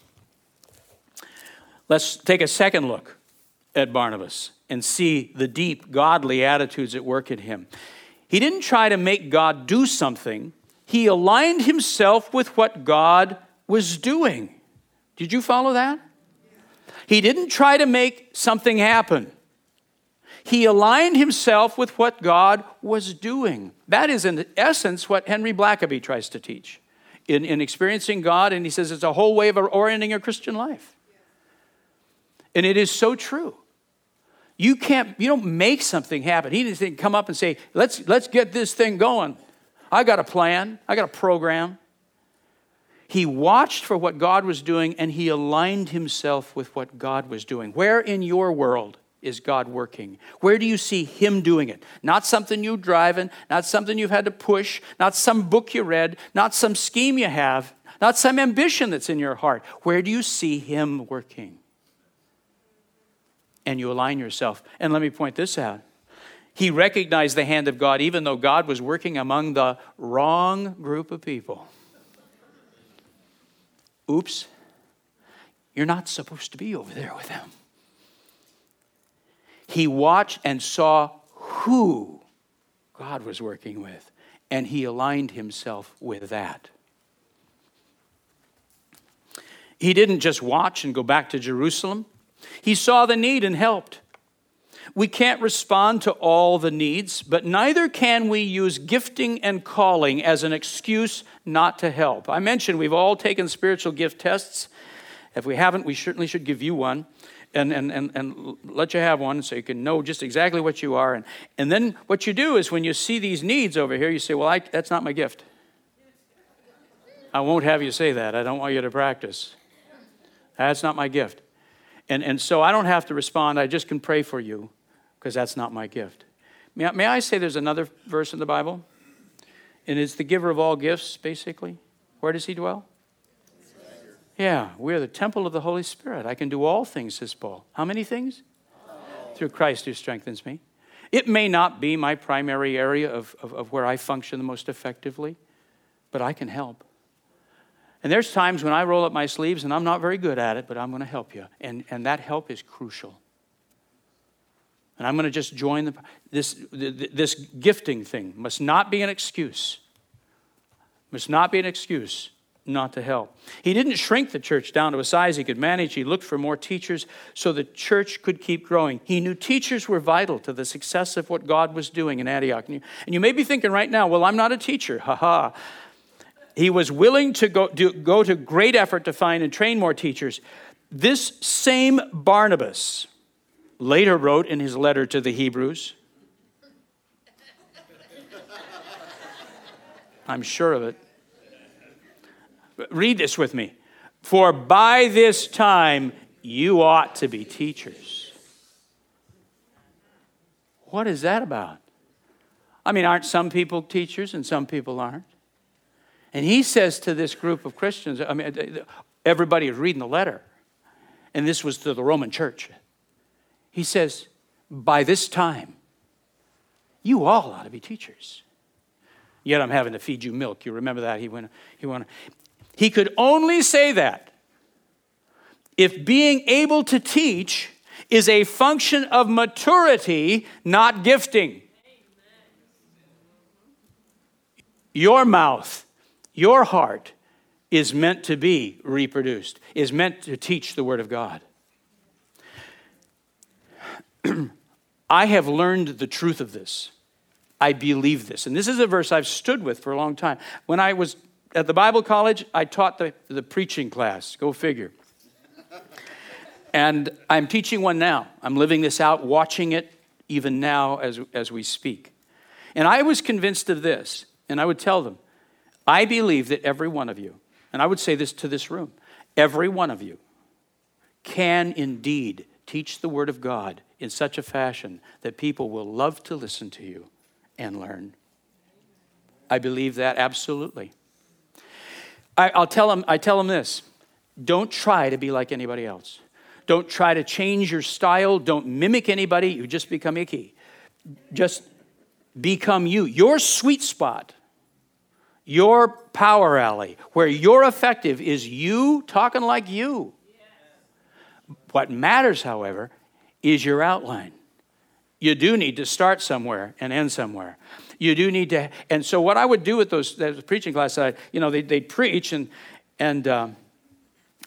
Let's take a second look at Barnabas and see the deep godly attitudes at work in him. He didn't try to make God do something, he aligned himself with what God was doing. Did you follow that? He didn't try to make something happen. He aligned himself with what God was doing. That is, in essence, what Henry Blackaby tries to teach in, in experiencing God, and he says it's a whole way of orienting your Christian life. And it is so true. You can't, you don't make something happen. He didn't come up and say, let's, let's get this thing going. I got a plan, I got a program. He watched for what God was doing and he aligned himself with what God was doing. Where in your world is God working? Where do you see Him doing it? Not something you are driving, not something you've had to push, not some book you read, not some scheme you have, not some ambition that's in your heart. Where do you see Him working? and you align yourself. And let me point this out. He recognized the hand of God even though God was working among the wrong group of people. Oops, you're not supposed to be over there with them. He watched and saw who God was working with, and he aligned himself with that. He didn't just watch and go back to Jerusalem. He saw the need and helped. We can't respond to all the needs, but neither can we use gifting and calling as an excuse not to help. I mentioned we've all taken spiritual gift tests. If we haven't, we certainly should give you one and, and, and, and let you have one so you can know just exactly what you are. And, and then what you do is when you see these needs over here, you say, Well, I, that's not my gift. I won't have you say that. I don't want you to practice. That's not my gift. And, and so I don't have to respond, I just can pray for you because that's not my gift. May I, may I say there's another verse in the Bible? And it's the giver of all gifts, basically. Where does he dwell? Yeah, we're the temple of the Holy Spirit. I can do all things, says Paul. How many things? Through Christ who strengthens me. It may not be my primary area of, of, of where I function the most effectively, but I can help. And there's times when I roll up my sleeves and I'm not very good at it, but I'm going to help you. And, and that help is crucial. And I'm going to just join the, this, this gifting thing. Must not be an excuse. Must not be an excuse not to help. He didn't shrink the church down to a size he could manage. He looked for more teachers so the church could keep growing. He knew teachers were vital to the success of what God was doing in Antioch. And you, and you may be thinking right now, well, I'm not a teacher. Ha ha. He was willing to go, to go to great effort to find and train more teachers. This same Barnabas later wrote in his letter to the Hebrews, I'm sure of it. Read this with me. For by this time you ought to be teachers. What is that about? I mean, aren't some people teachers and some people aren't? And he says to this group of Christians, I mean, everybody is reading the letter, and this was to the Roman church. He says, By this time, you all ought to be teachers. Yet I'm having to feed you milk. You remember that? He went, he went, he could only say that if being able to teach is a function of maturity, not gifting. Your mouth, your heart is meant to be reproduced, is meant to teach the Word of God. I have learned the truth of this. I believe this. And this is a verse I've stood with for a long time. When I was at the Bible college, I taught the, the preaching class. Go figure. and I'm teaching one now. I'm living this out, watching it even now as, as we speak. And I was convinced of this, and I would tell them I believe that every one of you, and I would say this to this room, every one of you can indeed teach the Word of God in such a fashion that people will love to listen to you and learn. I believe that absolutely. I, will tell them, I tell them this don't try to be like anybody else. Don't try to change your style. Don't mimic anybody. You just become icky. Just become you. Your sweet spot, your power alley, where you're effective is you talking like you. What matters, however, is your outline you do need to start somewhere and end somewhere. You do need to, and so what I would do with those that preaching class, I, you know, they they preach and and um,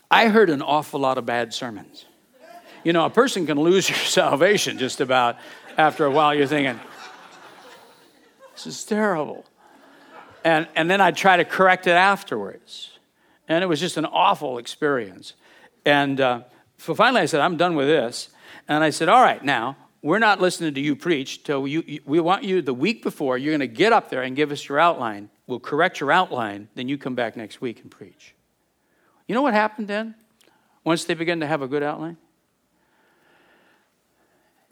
I heard an awful lot of bad sermons. You know, a person can lose your salvation just about after a while. You're thinking, this is terrible, and and then I'd try to correct it afterwards, and it was just an awful experience. And uh, so finally, I said, I'm done with this, and I said, all right, now we're not listening to you preach till you, we want you the week before you're going to get up there and give us your outline. We'll correct your outline then you come back next week and preach. You know what happened then? Once they began to have a good outline?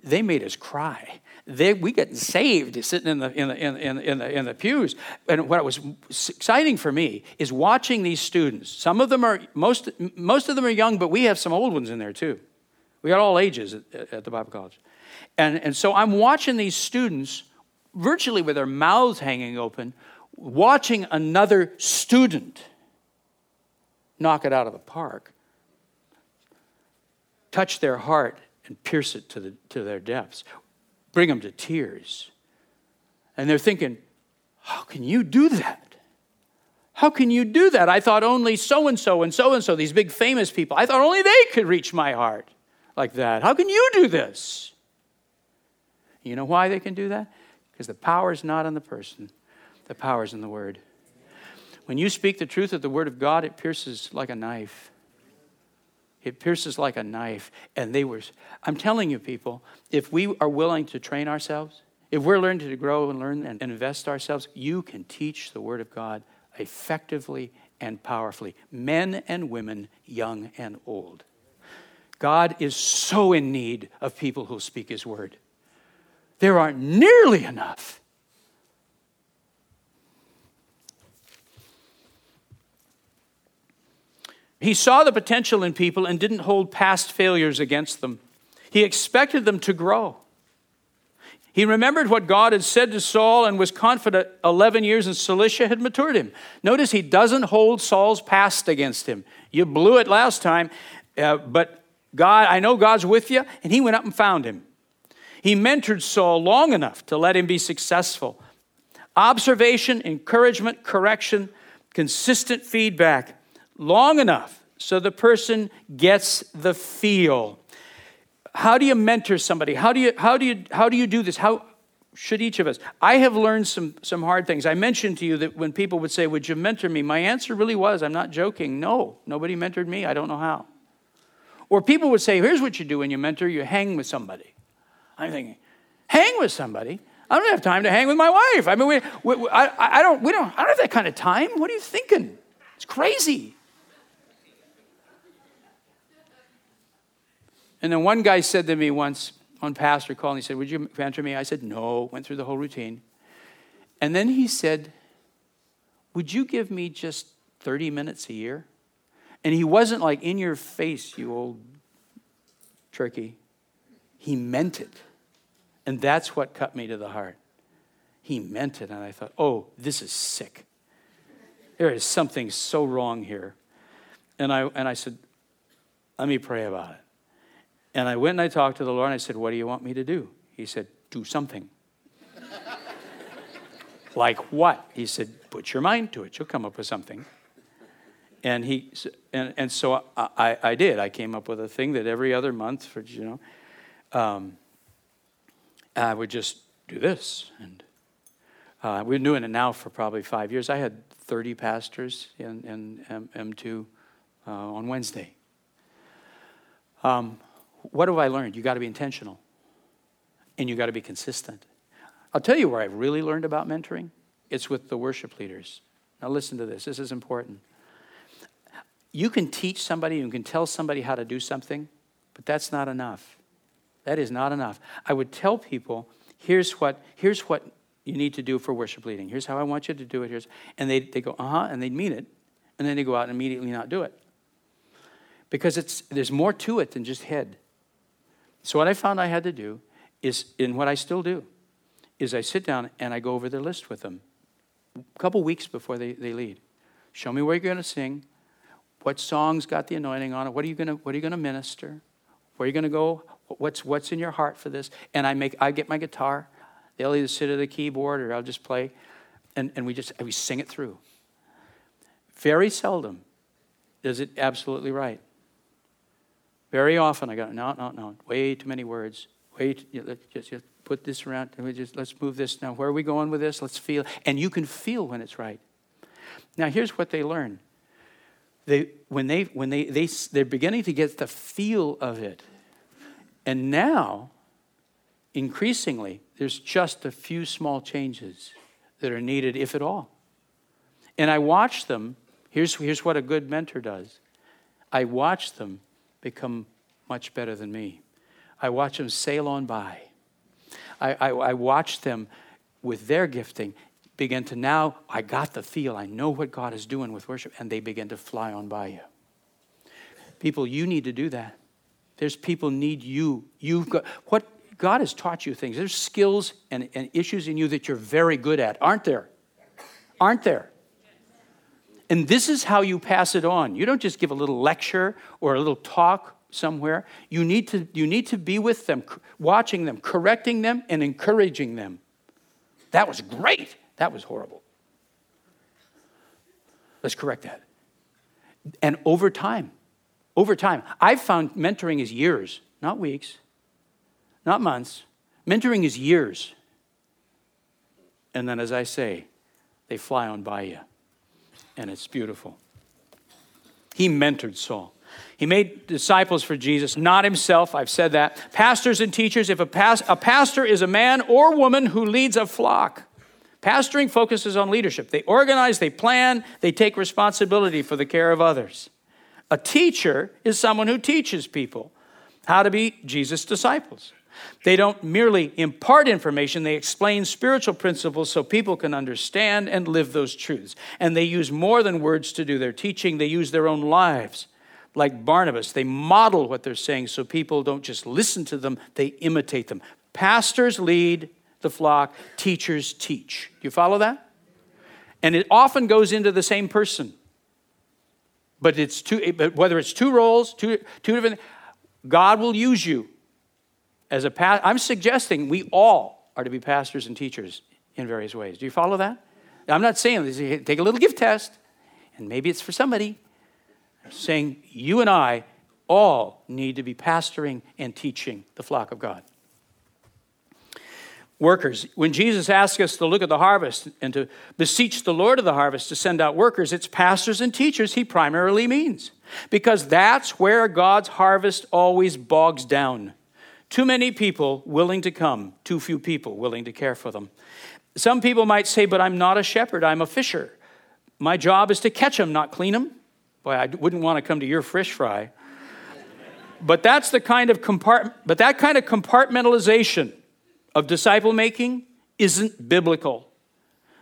They made us cry. They, we got saved sitting in the, in, the, in, in, the, in the pews. And what was exciting for me is watching these students. Some of them are most, most of them are young but we have some old ones in there too we got all ages at, at the bible college and, and so I'm watching these students virtually with their mouths hanging open, watching another student knock it out of the park, touch their heart and pierce it to, the, to their depths, bring them to tears. And they're thinking, how can you do that? How can you do that? I thought only so and so and so and so, these big famous people, I thought only they could reach my heart like that. How can you do this? You know why they can do that? Because the power is not in the person, the power is in the word. When you speak the truth of the word of God, it pierces like a knife. It pierces like a knife. And they were, I'm telling you, people, if we are willing to train ourselves, if we're learning to grow and learn and invest ourselves, you can teach the Word of God effectively and powerfully, men and women, young and old. God is so in need of people who speak His Word there aren't nearly enough. He saw the potential in people and didn't hold past failures against them. He expected them to grow. He remembered what God had said to Saul and was confident 11 years in Cilicia had matured him. Notice he doesn't hold Saul's past against him. You blew it last time, uh, but God, I know God's with you, and he went up and found him. He mentored Saul long enough to let him be successful. Observation, encouragement, correction, consistent feedback, long enough so the person gets the feel. How do you mentor somebody? How do you, how do you, how do, you do this? How should each of us? I have learned some, some hard things. I mentioned to you that when people would say, Would you mentor me? My answer really was, I'm not joking. No, nobody mentored me. I don't know how. Or people would say, Here's what you do when you mentor you hang with somebody. I'm thinking, hang with somebody. I don't have time to hang with my wife. I mean, we, we, I, I, don't, we don't, I don't have that kind of time. What are you thinking? It's crazy. And then one guy said to me once, one pastor called and he said, Would you mentor me? I said, No. Went through the whole routine. And then he said, Would you give me just 30 minutes a year? And he wasn't like, In your face, you old turkey. He meant it. And that's what cut me to the heart. He meant it. And I thought, Oh, this is sick. There is something so wrong here. And I, and I said, Let me pray about it. And I went and I talked to the Lord and I said, What do you want me to do? He said, Do something. like what? He said, Put your mind to it. You'll come up with something. And, he, and, and so I, I, I did. I came up with a thing that every other month, for, you know, um, I would just do this. And uh, we've been doing it now for probably five years. I had 30 pastors in, in M- 2 uh, on Wednesday. Um, what have I learned? You got to be intentional and you got to be consistent. I'll tell you where i've really learned about mentoring it's with the worship leaders. Now, listen to this, this is important. You can teach somebody, you can tell somebody how to do something, but that's not enough. That is not enough. I would tell people, here's what, here's what you need to do for worship leading. Here's how I want you to do it. Here's, and they, they go, uh huh, and they'd mean it. And then they go out and immediately not do it. Because it's, there's more to it than just head. So, what I found I had to do is, in what I still do, is I sit down and I go over their list with them a couple weeks before they, they lead. Show me where you're going to sing, what songs got the anointing on it, what are you to, what are you to minister, where are you to go, what's, what's in your heart for this. And I, make, I get my guitar, they'll either sit at the keyboard or I'll just play, and, and we just we sing it through. Very seldom does it absolutely right. Very often I go, no, no, no, way too many words. Wait, just, just put this around. We just let's move this now. Where are we going with this? Let's feel, and you can feel when it's right. Now here's what they learn. They when they when they they they're beginning to get the feel of it, and now, increasingly, there's just a few small changes that are needed, if at all. And I watch them. Here's here's what a good mentor does. I watch them become much better than me. I watch them sail on by. I, I, I watch them with their gifting begin to now, I got the feel, I know what God is doing with worship, and they begin to fly on by you. People, you need to do that. There's people need you. You've got what God has taught you things. There's skills and, and issues in you that you're very good at, aren't there? Aren't there? And this is how you pass it on. You don't just give a little lecture or a little talk somewhere. You need to, you need to be with them, watching them, correcting them, and encouraging them. That was great. That was horrible. Let's correct that. And over time, over time, I've found mentoring is years, not weeks, not months. Mentoring is years. And then, as I say, they fly on by you and it's beautiful. He mentored Saul. He made disciples for Jesus, not himself. I've said that. Pastors and teachers, if a, pas- a pastor is a man or woman who leads a flock, pastoring focuses on leadership. They organize, they plan, they take responsibility for the care of others. A teacher is someone who teaches people how to be Jesus' disciples. They don't merely impart information, they explain spiritual principles so people can understand and live those truths. And they use more than words to do their teaching, they use their own lives. Like Barnabas, they model what they're saying so people don't just listen to them, they imitate them. Pastors lead the flock, teachers teach. Do you follow that? And it often goes into the same person. But it's two, but whether it's two roles, two, two different, God will use you as a pastor, I'm suggesting we all are to be pastors and teachers in various ways. Do you follow that? I'm not saying take a little gift test, and maybe it's for somebody. I'm saying you and I all need to be pastoring and teaching the flock of God. Workers. When Jesus asks us to look at the harvest and to beseech the Lord of the harvest to send out workers, it's pastors and teachers he primarily means. Because that's where God's harvest always bogs down. Too many people willing to come, too few people willing to care for them. Some people might say, But I'm not a shepherd, I'm a fisher. My job is to catch them, not clean them. Boy, I wouldn't want to come to your fish fry. But that's the kind of compart- but that kind of compartmentalization of disciple making isn't biblical.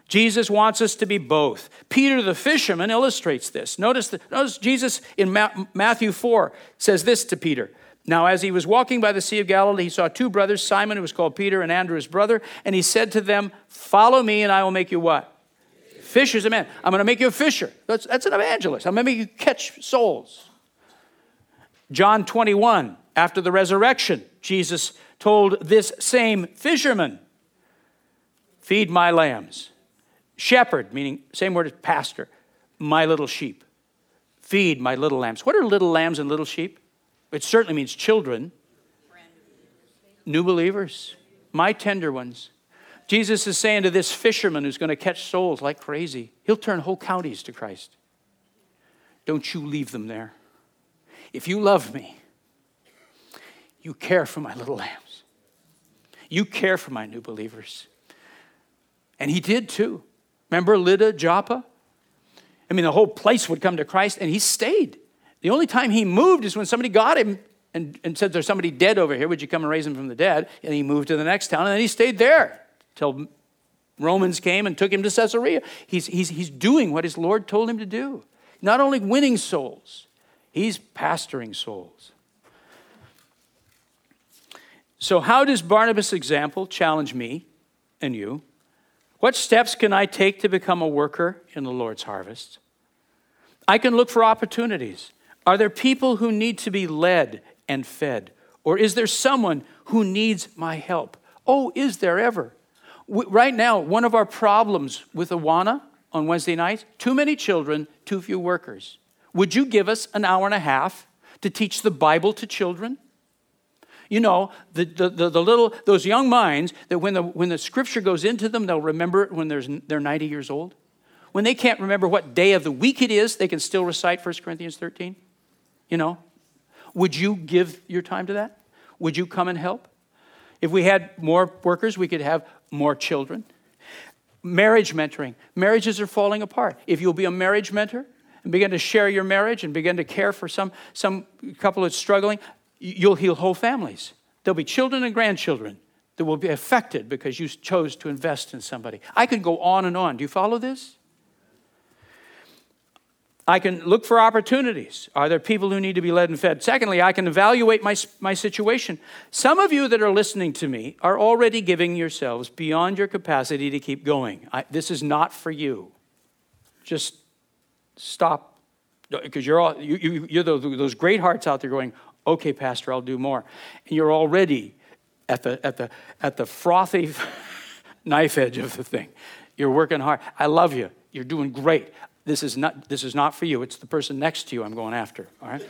Jesus wants us to be both. Peter the fisherman illustrates this. Notice, the, notice Jesus in Ma- Matthew 4 says this to Peter. Now, as he was walking by the Sea of Galilee, he saw two brothers, Simon, who was called Peter, and Andrew, his brother, and he said to them, Follow me, and I will make you what? Fishers of men. I'm going to make you a fisher. That's, that's an evangelist. I'm going to make you catch souls. John 21, after the resurrection, Jesus told this same fisherman, Feed my lambs. Shepherd, meaning same word as pastor, my little sheep. Feed my little lambs. What are little lambs and little sheep? It certainly means children. New believers, my tender ones. Jesus is saying to this fisherman who's going to catch souls like crazy, he'll turn whole counties to Christ. Don't you leave them there. If you love me, you care for my little lambs. You care for my new believers. And he did too. Remember Lydda, Joppa? I mean, the whole place would come to Christ, and he stayed. The only time he moved is when somebody got him and, and said, There's somebody dead over here. Would you come and raise him from the dead? And he moved to the next town, and then he stayed there till Romans came and took him to Caesarea. He's, he's, he's doing what his Lord told him to do. Not only winning souls, he's pastoring souls. So, how does Barnabas' example challenge me and you? What steps can I take to become a worker in the Lord's harvest? I can look for opportunities. Are there people who need to be led and fed? Or is there someone who needs my help? Oh, is there ever? Right now, one of our problems with Awana on Wednesday nights too many children, too few workers. Would you give us an hour and a half to teach the Bible to children? You know, the, the, the, the, little, those young minds that when the, when the scripture goes into them, they'll remember it when they're 90 years old. When they can't remember what day of the week it is, they can still recite 1 Corinthians 13. You know, would you give your time to that? Would you come and help? If we had more workers, we could have more children. Marriage mentoring. Marriages are falling apart. If you'll be a marriage mentor and begin to share your marriage and begin to care for some, some couple that's struggling, you'll heal whole families. There'll be children and grandchildren that will be affected because you chose to invest in somebody. I can go on and on. Do you follow this? I can look for opportunities. Are there people who need to be led and fed? Secondly, I can evaluate my, my situation. Some of you that are listening to me are already giving yourselves beyond your capacity to keep going. I, this is not for you. Just stop because you're all you, you, you're those, those great hearts out there going okay, Pastor, I'll do more. And you're already at the, at the, at the frothy knife edge of the thing. You're working hard. I love you. You're doing great. This is not, this is not for you. It's the person next to you I'm going after, all right?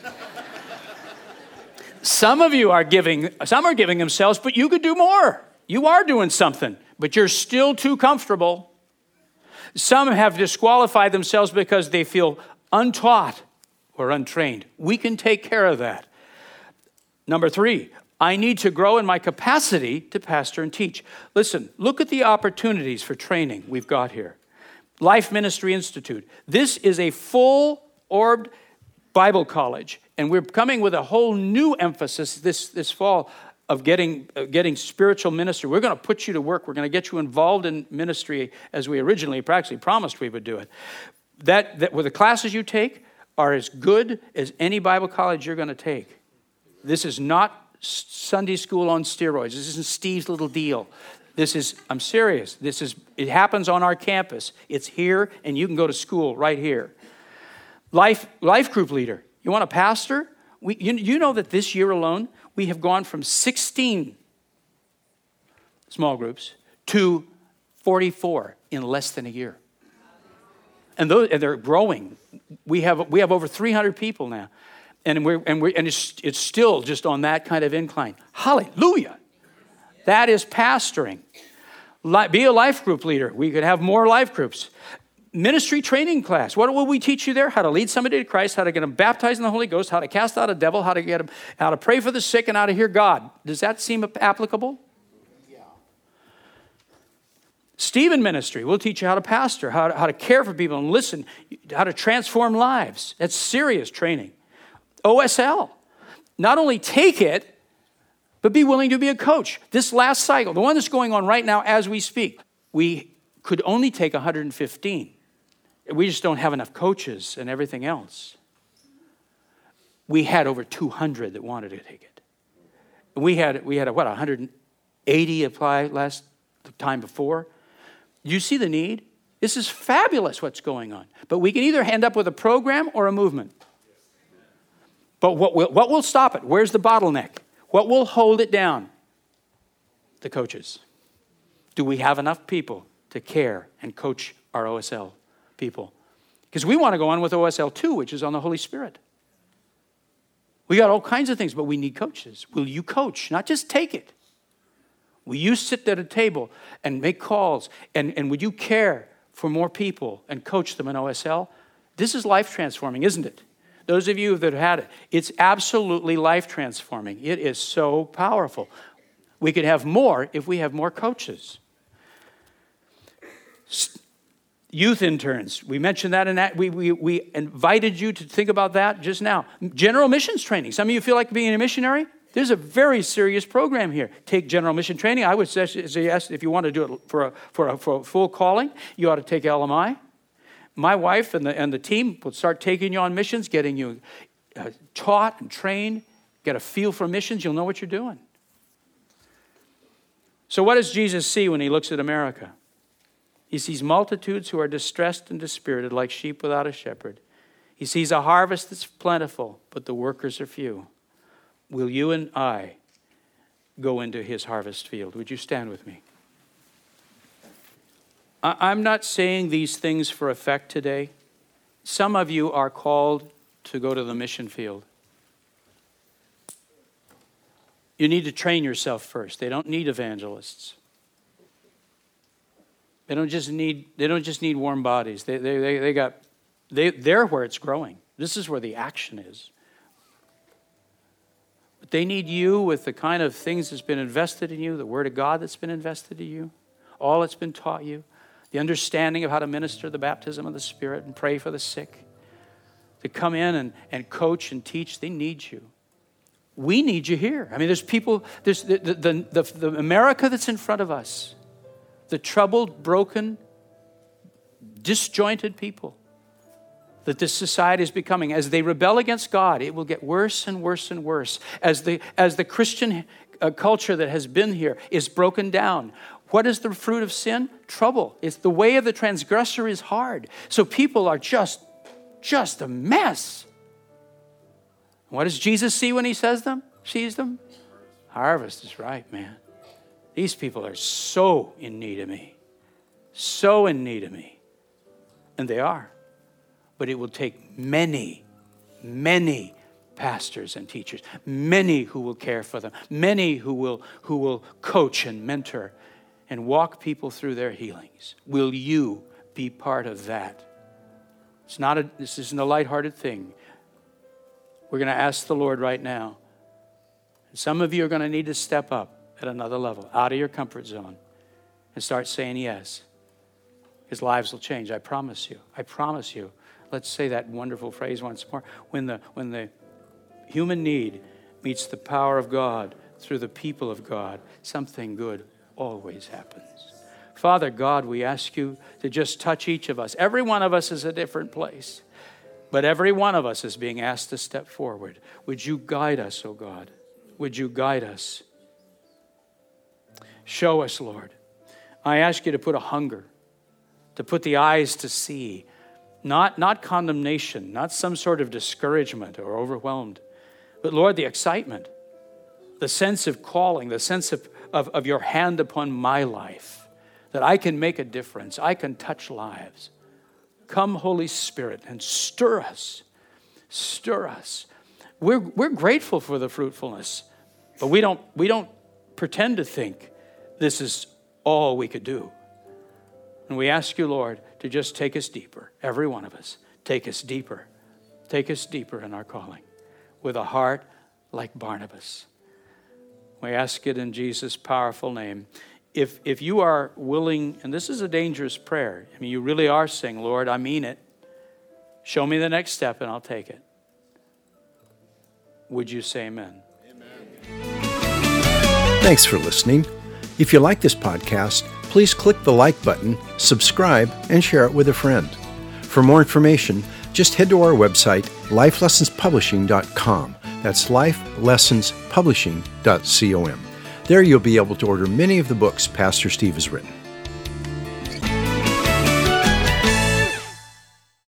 some of you are giving, some are giving themselves, but you could do more. You are doing something, but you're still too comfortable. Some have disqualified themselves because they feel untaught or untrained. We can take care of that. Number three, I need to grow in my capacity to pastor and teach. Listen, look at the opportunities for training we've got here. Life Ministry Institute. This is a full orbed Bible college, and we're coming with a whole new emphasis this, this fall of getting, uh, getting spiritual ministry. We're going to put you to work. We're going to get you involved in ministry as we originally practically promised we would do it. That, that with the classes you take are as good as any Bible college you're going to take. This is not Sunday school on steroids. This isn't Steve's little deal. This is, I'm serious. This is, it happens on our campus. It's here, and you can go to school right here. Life, life group leader. You want a pastor? We, you, you know that this year alone, we have gone from 16 small groups to 44 in less than a year. And, those, and they're growing. We have, we have over 300 people now and, we're, and, we're, and it's, it's still just on that kind of incline. Hallelujah. That is pastoring. Be a life group leader. We could have more life groups. Ministry training class. What will we teach you there? How to lead somebody to Christ, how to get them baptized in the Holy Ghost, how to cast out a devil, how to get them, how to pray for the sick, and how to hear God. Does that seem applicable? Yeah. Stephen Ministry, we'll teach you how to pastor, how to, how to care for people and listen, how to transform lives. That's serious training. OSL. not only take it, but be willing to be a coach. This last cycle, the one that's going on right now as we speak, we could only take 115. We just don't have enough coaches and everything else. We had over 200 that wanted to take it. We had, we had what, 180 apply last time before. You see the need? This is fabulous what's going on. But we can either end up with a program or a movement. But what will, what will stop it? Where's the bottleneck? What will hold it down? The coaches. Do we have enough people to care and coach our OSL people? Because we want to go on with OSL 2, which is on the Holy Spirit. We got all kinds of things, but we need coaches. Will you coach? Not just take it. Will you sit at a table and make calls? And, and would you care for more people and coach them in OSL? This is life transforming, isn't it? Those of you that have had it, it's absolutely life transforming. It is so powerful. We could have more if we have more coaches. Youth interns, we mentioned that in that. We, we, we invited you to think about that just now. General missions training. Some of you feel like being a missionary? There's a very serious program here. Take general mission training. I would suggest if you want to do it for a, for a, for a full calling, you ought to take LMI my wife and the, and the team will start taking you on missions, getting you uh, taught and trained, get a feel for missions. You'll know what you're doing. So, what does Jesus see when he looks at America? He sees multitudes who are distressed and dispirited, like sheep without a shepherd. He sees a harvest that's plentiful, but the workers are few. Will you and I go into his harvest field? Would you stand with me? I'm not saying these things for effect today. Some of you are called to go to the mission field. You need to train yourself first. They don't need evangelists. They don't just need, they don't just need warm bodies. They, they, they, they got, they, they're where it's growing. This is where the action is. But they need you with the kind of things that's been invested in you, the Word of God that's been invested in you, all that's been taught you the understanding of how to minister the baptism of the Spirit and pray for the sick, to come in and, and coach and teach, they need you. We need you here. I mean, there's people, there's the, the, the, the America that's in front of us, the troubled, broken, disjointed people that this society is becoming. As they rebel against God, it will get worse and worse and worse. As the, as the Christian uh, culture that has been here is broken down, what is the fruit of sin? Trouble. It's the way of the transgressor is hard. So people are just, just a mess. What does Jesus see when he says them? Sees them? Harvest is right, man. These people are so in need of me. So in need of me. And they are. But it will take many, many pastors and teachers, many who will care for them, many who will, who will coach and mentor and walk people through their healings. Will you be part of that? It's not a, this isn't a lighthearted thing. We're going to ask the Lord right now. Some of you are going to need to step up at another level, out of your comfort zone, and start saying yes. His lives will change. I promise you. I promise you. Let's say that wonderful phrase once more. When the, when the human need meets the power of God through the people of God, something good always happens. Father God, we ask you to just touch each of us. Every one of us is a different place, but every one of us is being asked to step forward. Would you guide us, O oh God? Would you guide us? Show us, Lord. I ask you to put a hunger, to put the eyes to see, not, not condemnation, not some sort of discouragement or overwhelmed, but Lord, the excitement, the sense of calling, the sense of of, of your hand upon my life, that I can make a difference, I can touch lives. Come, Holy Spirit, and stir us. Stir us. We're, we're grateful for the fruitfulness, but we don't, we don't pretend to think this is all we could do. And we ask you, Lord, to just take us deeper, every one of us. Take us deeper. Take us deeper in our calling with a heart like Barnabas. We ask it in Jesus' powerful name. If, if you are willing, and this is a dangerous prayer, I mean, you really are saying, Lord, I mean it. Show me the next step and I'll take it. Would you say amen? Thanks for listening. If you like this podcast, please click the like button, subscribe, and share it with a friend. For more information, just head to our website, lifelessonspublishing.com. That's lifelessonspublishing.com. There you'll be able to order many of the books Pastor Steve has written.